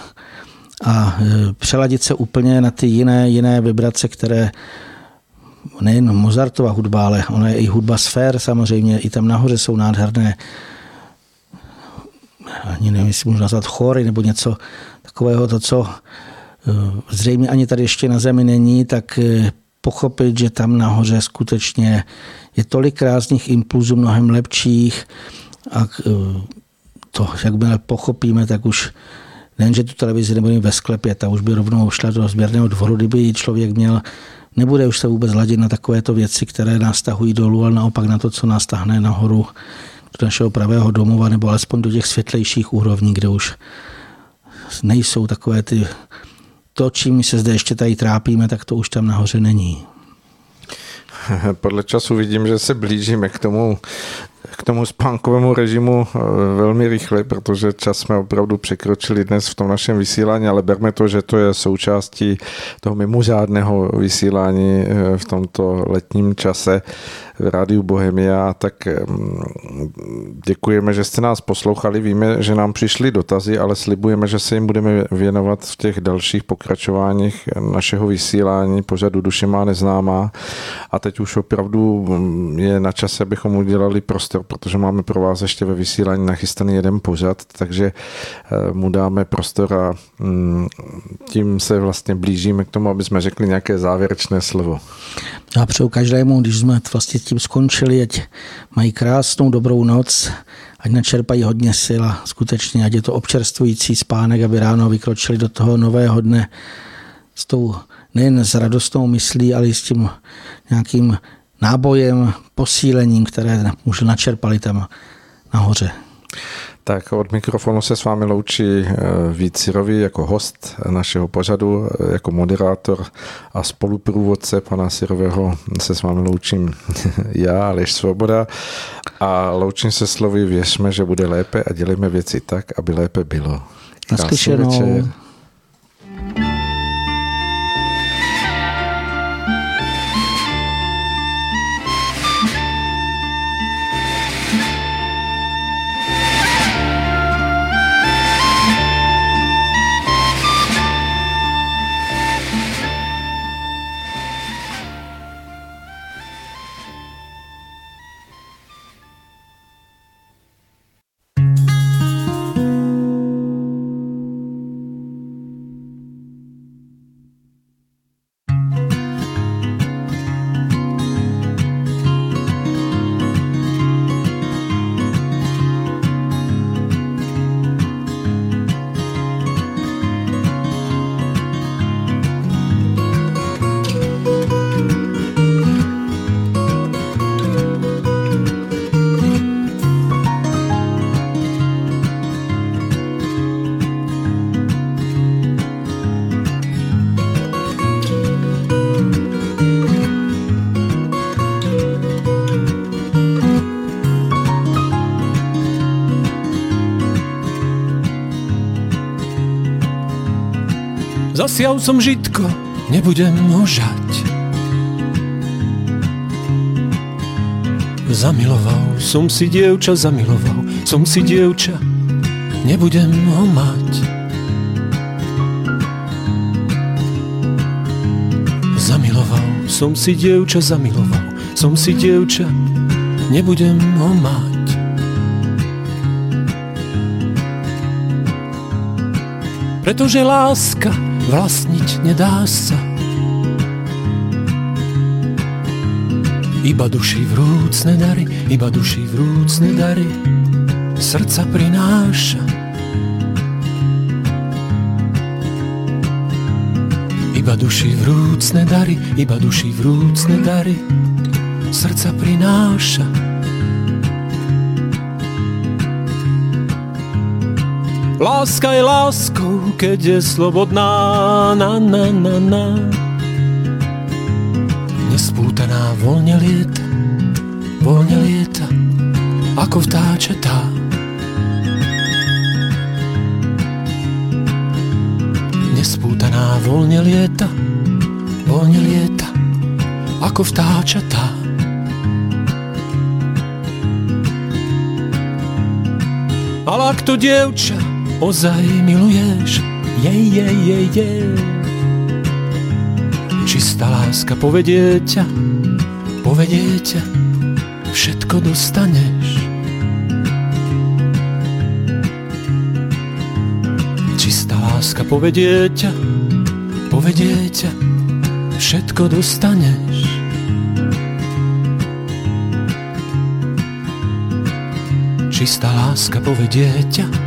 S3: a e, přeladit se úplně na ty jiné, jiné vibrace, které nejen Mozartova hudba, ale ona je i hudba sfér samozřejmě, i tam nahoře jsou nádherné ani nevím, jestli můžu nazvat chory nebo něco takového, to, co e, zřejmě ani tady ještě na zemi není, tak e, pochopit, že tam nahoře skutečně je tolik krásných impulzů, mnohem lepších a to, jak my pochopíme, tak už nejen, že tu televizi nebudeme ve sklepě, ta už by rovnou šla do sběrného dvoru, kdyby člověk měl, nebude už se vůbec hladit na takovéto věci, které nás tahují dolů, ale naopak na to, co nás tahne nahoru do našeho pravého domova, nebo alespoň do těch světlejších úrovní, kde už nejsou takové ty to, čím se zde ještě tady trápíme, tak to už tam nahoře není.
S2: Podle času vidím, že se blížíme k tomu k tomu spánkovému režimu eh, velmi rychle, protože čas jsme opravdu překročili dnes v tom našem vysílání, ale berme to, že to je součástí toho mimořádného vysílání eh, v tomto letním čase v Rádiu Bohemia, tak mm, děkujeme, že jste nás poslouchali. Víme, že nám přišly dotazy, ale slibujeme, že se jim budeme věnovat v těch dalších pokračováních našeho vysílání pořadu Duše má neznámá. A teď už opravdu mm, je na čase, abychom udělali prostor, protože máme pro vás ještě ve vysílání nachystaný jeden pořad, takže eh, mu dáme prostor a mm, tím se vlastně blížíme k tomu, aby jsme řekli nějaké závěrečné slovo.
S3: Já přeju každému, když jsme vlastně tím skončili, ať mají krásnou dobrou noc, ať načerpají hodně sil a skutečně, ať je to občerstvující spánek, aby ráno vykročili do toho nového dne s tou nejen s radostnou myslí, ale i s tím nějakým nábojem, posílením, které už načerpali tam nahoře.
S2: Tak od mikrofonu se s vámi loučí eh, Vít Sirový jako host našeho pořadu, eh, jako moderátor a spoluprůvodce pana Sirového se s vámi loučím já, Aleš Svoboda a loučím se slovy věřme, že bude lépe a dělejme věci tak, aby lépe bylo.
S3: Krásný
S4: Zasial som žitko, nebudem ho žať. Zamiloval. Som si dievča, zamiloval. Som si dievča, nebudem ho mať. Zamiloval. Som si dievča, zamiloval. Som si dievča, nebudem ho mať. Pretože láska vlastniť nedá sa. Iba duši vrúcne dary, iba duši vrúcne dary, srdca prináša. Iba duši vrúcne dary, iba duši vrúcne dary, srdca prináša. Láska je láskou, keď je slobodná, na, na, na, na. Nespútaná voľne lieta, voľne lieta, ako vtáčatá. Nespútaná voľne lieta, voľne lieta, ako vtáčatá. Ale ak to dievča ozaj miluješ, je, je, je, je. Čistá láska povedie ťa, povedie ťa, všetko dostaneš. Čistá láska povedie ťa, povedie ťa, všetko dostaneš. Čistá láska povedie ťa,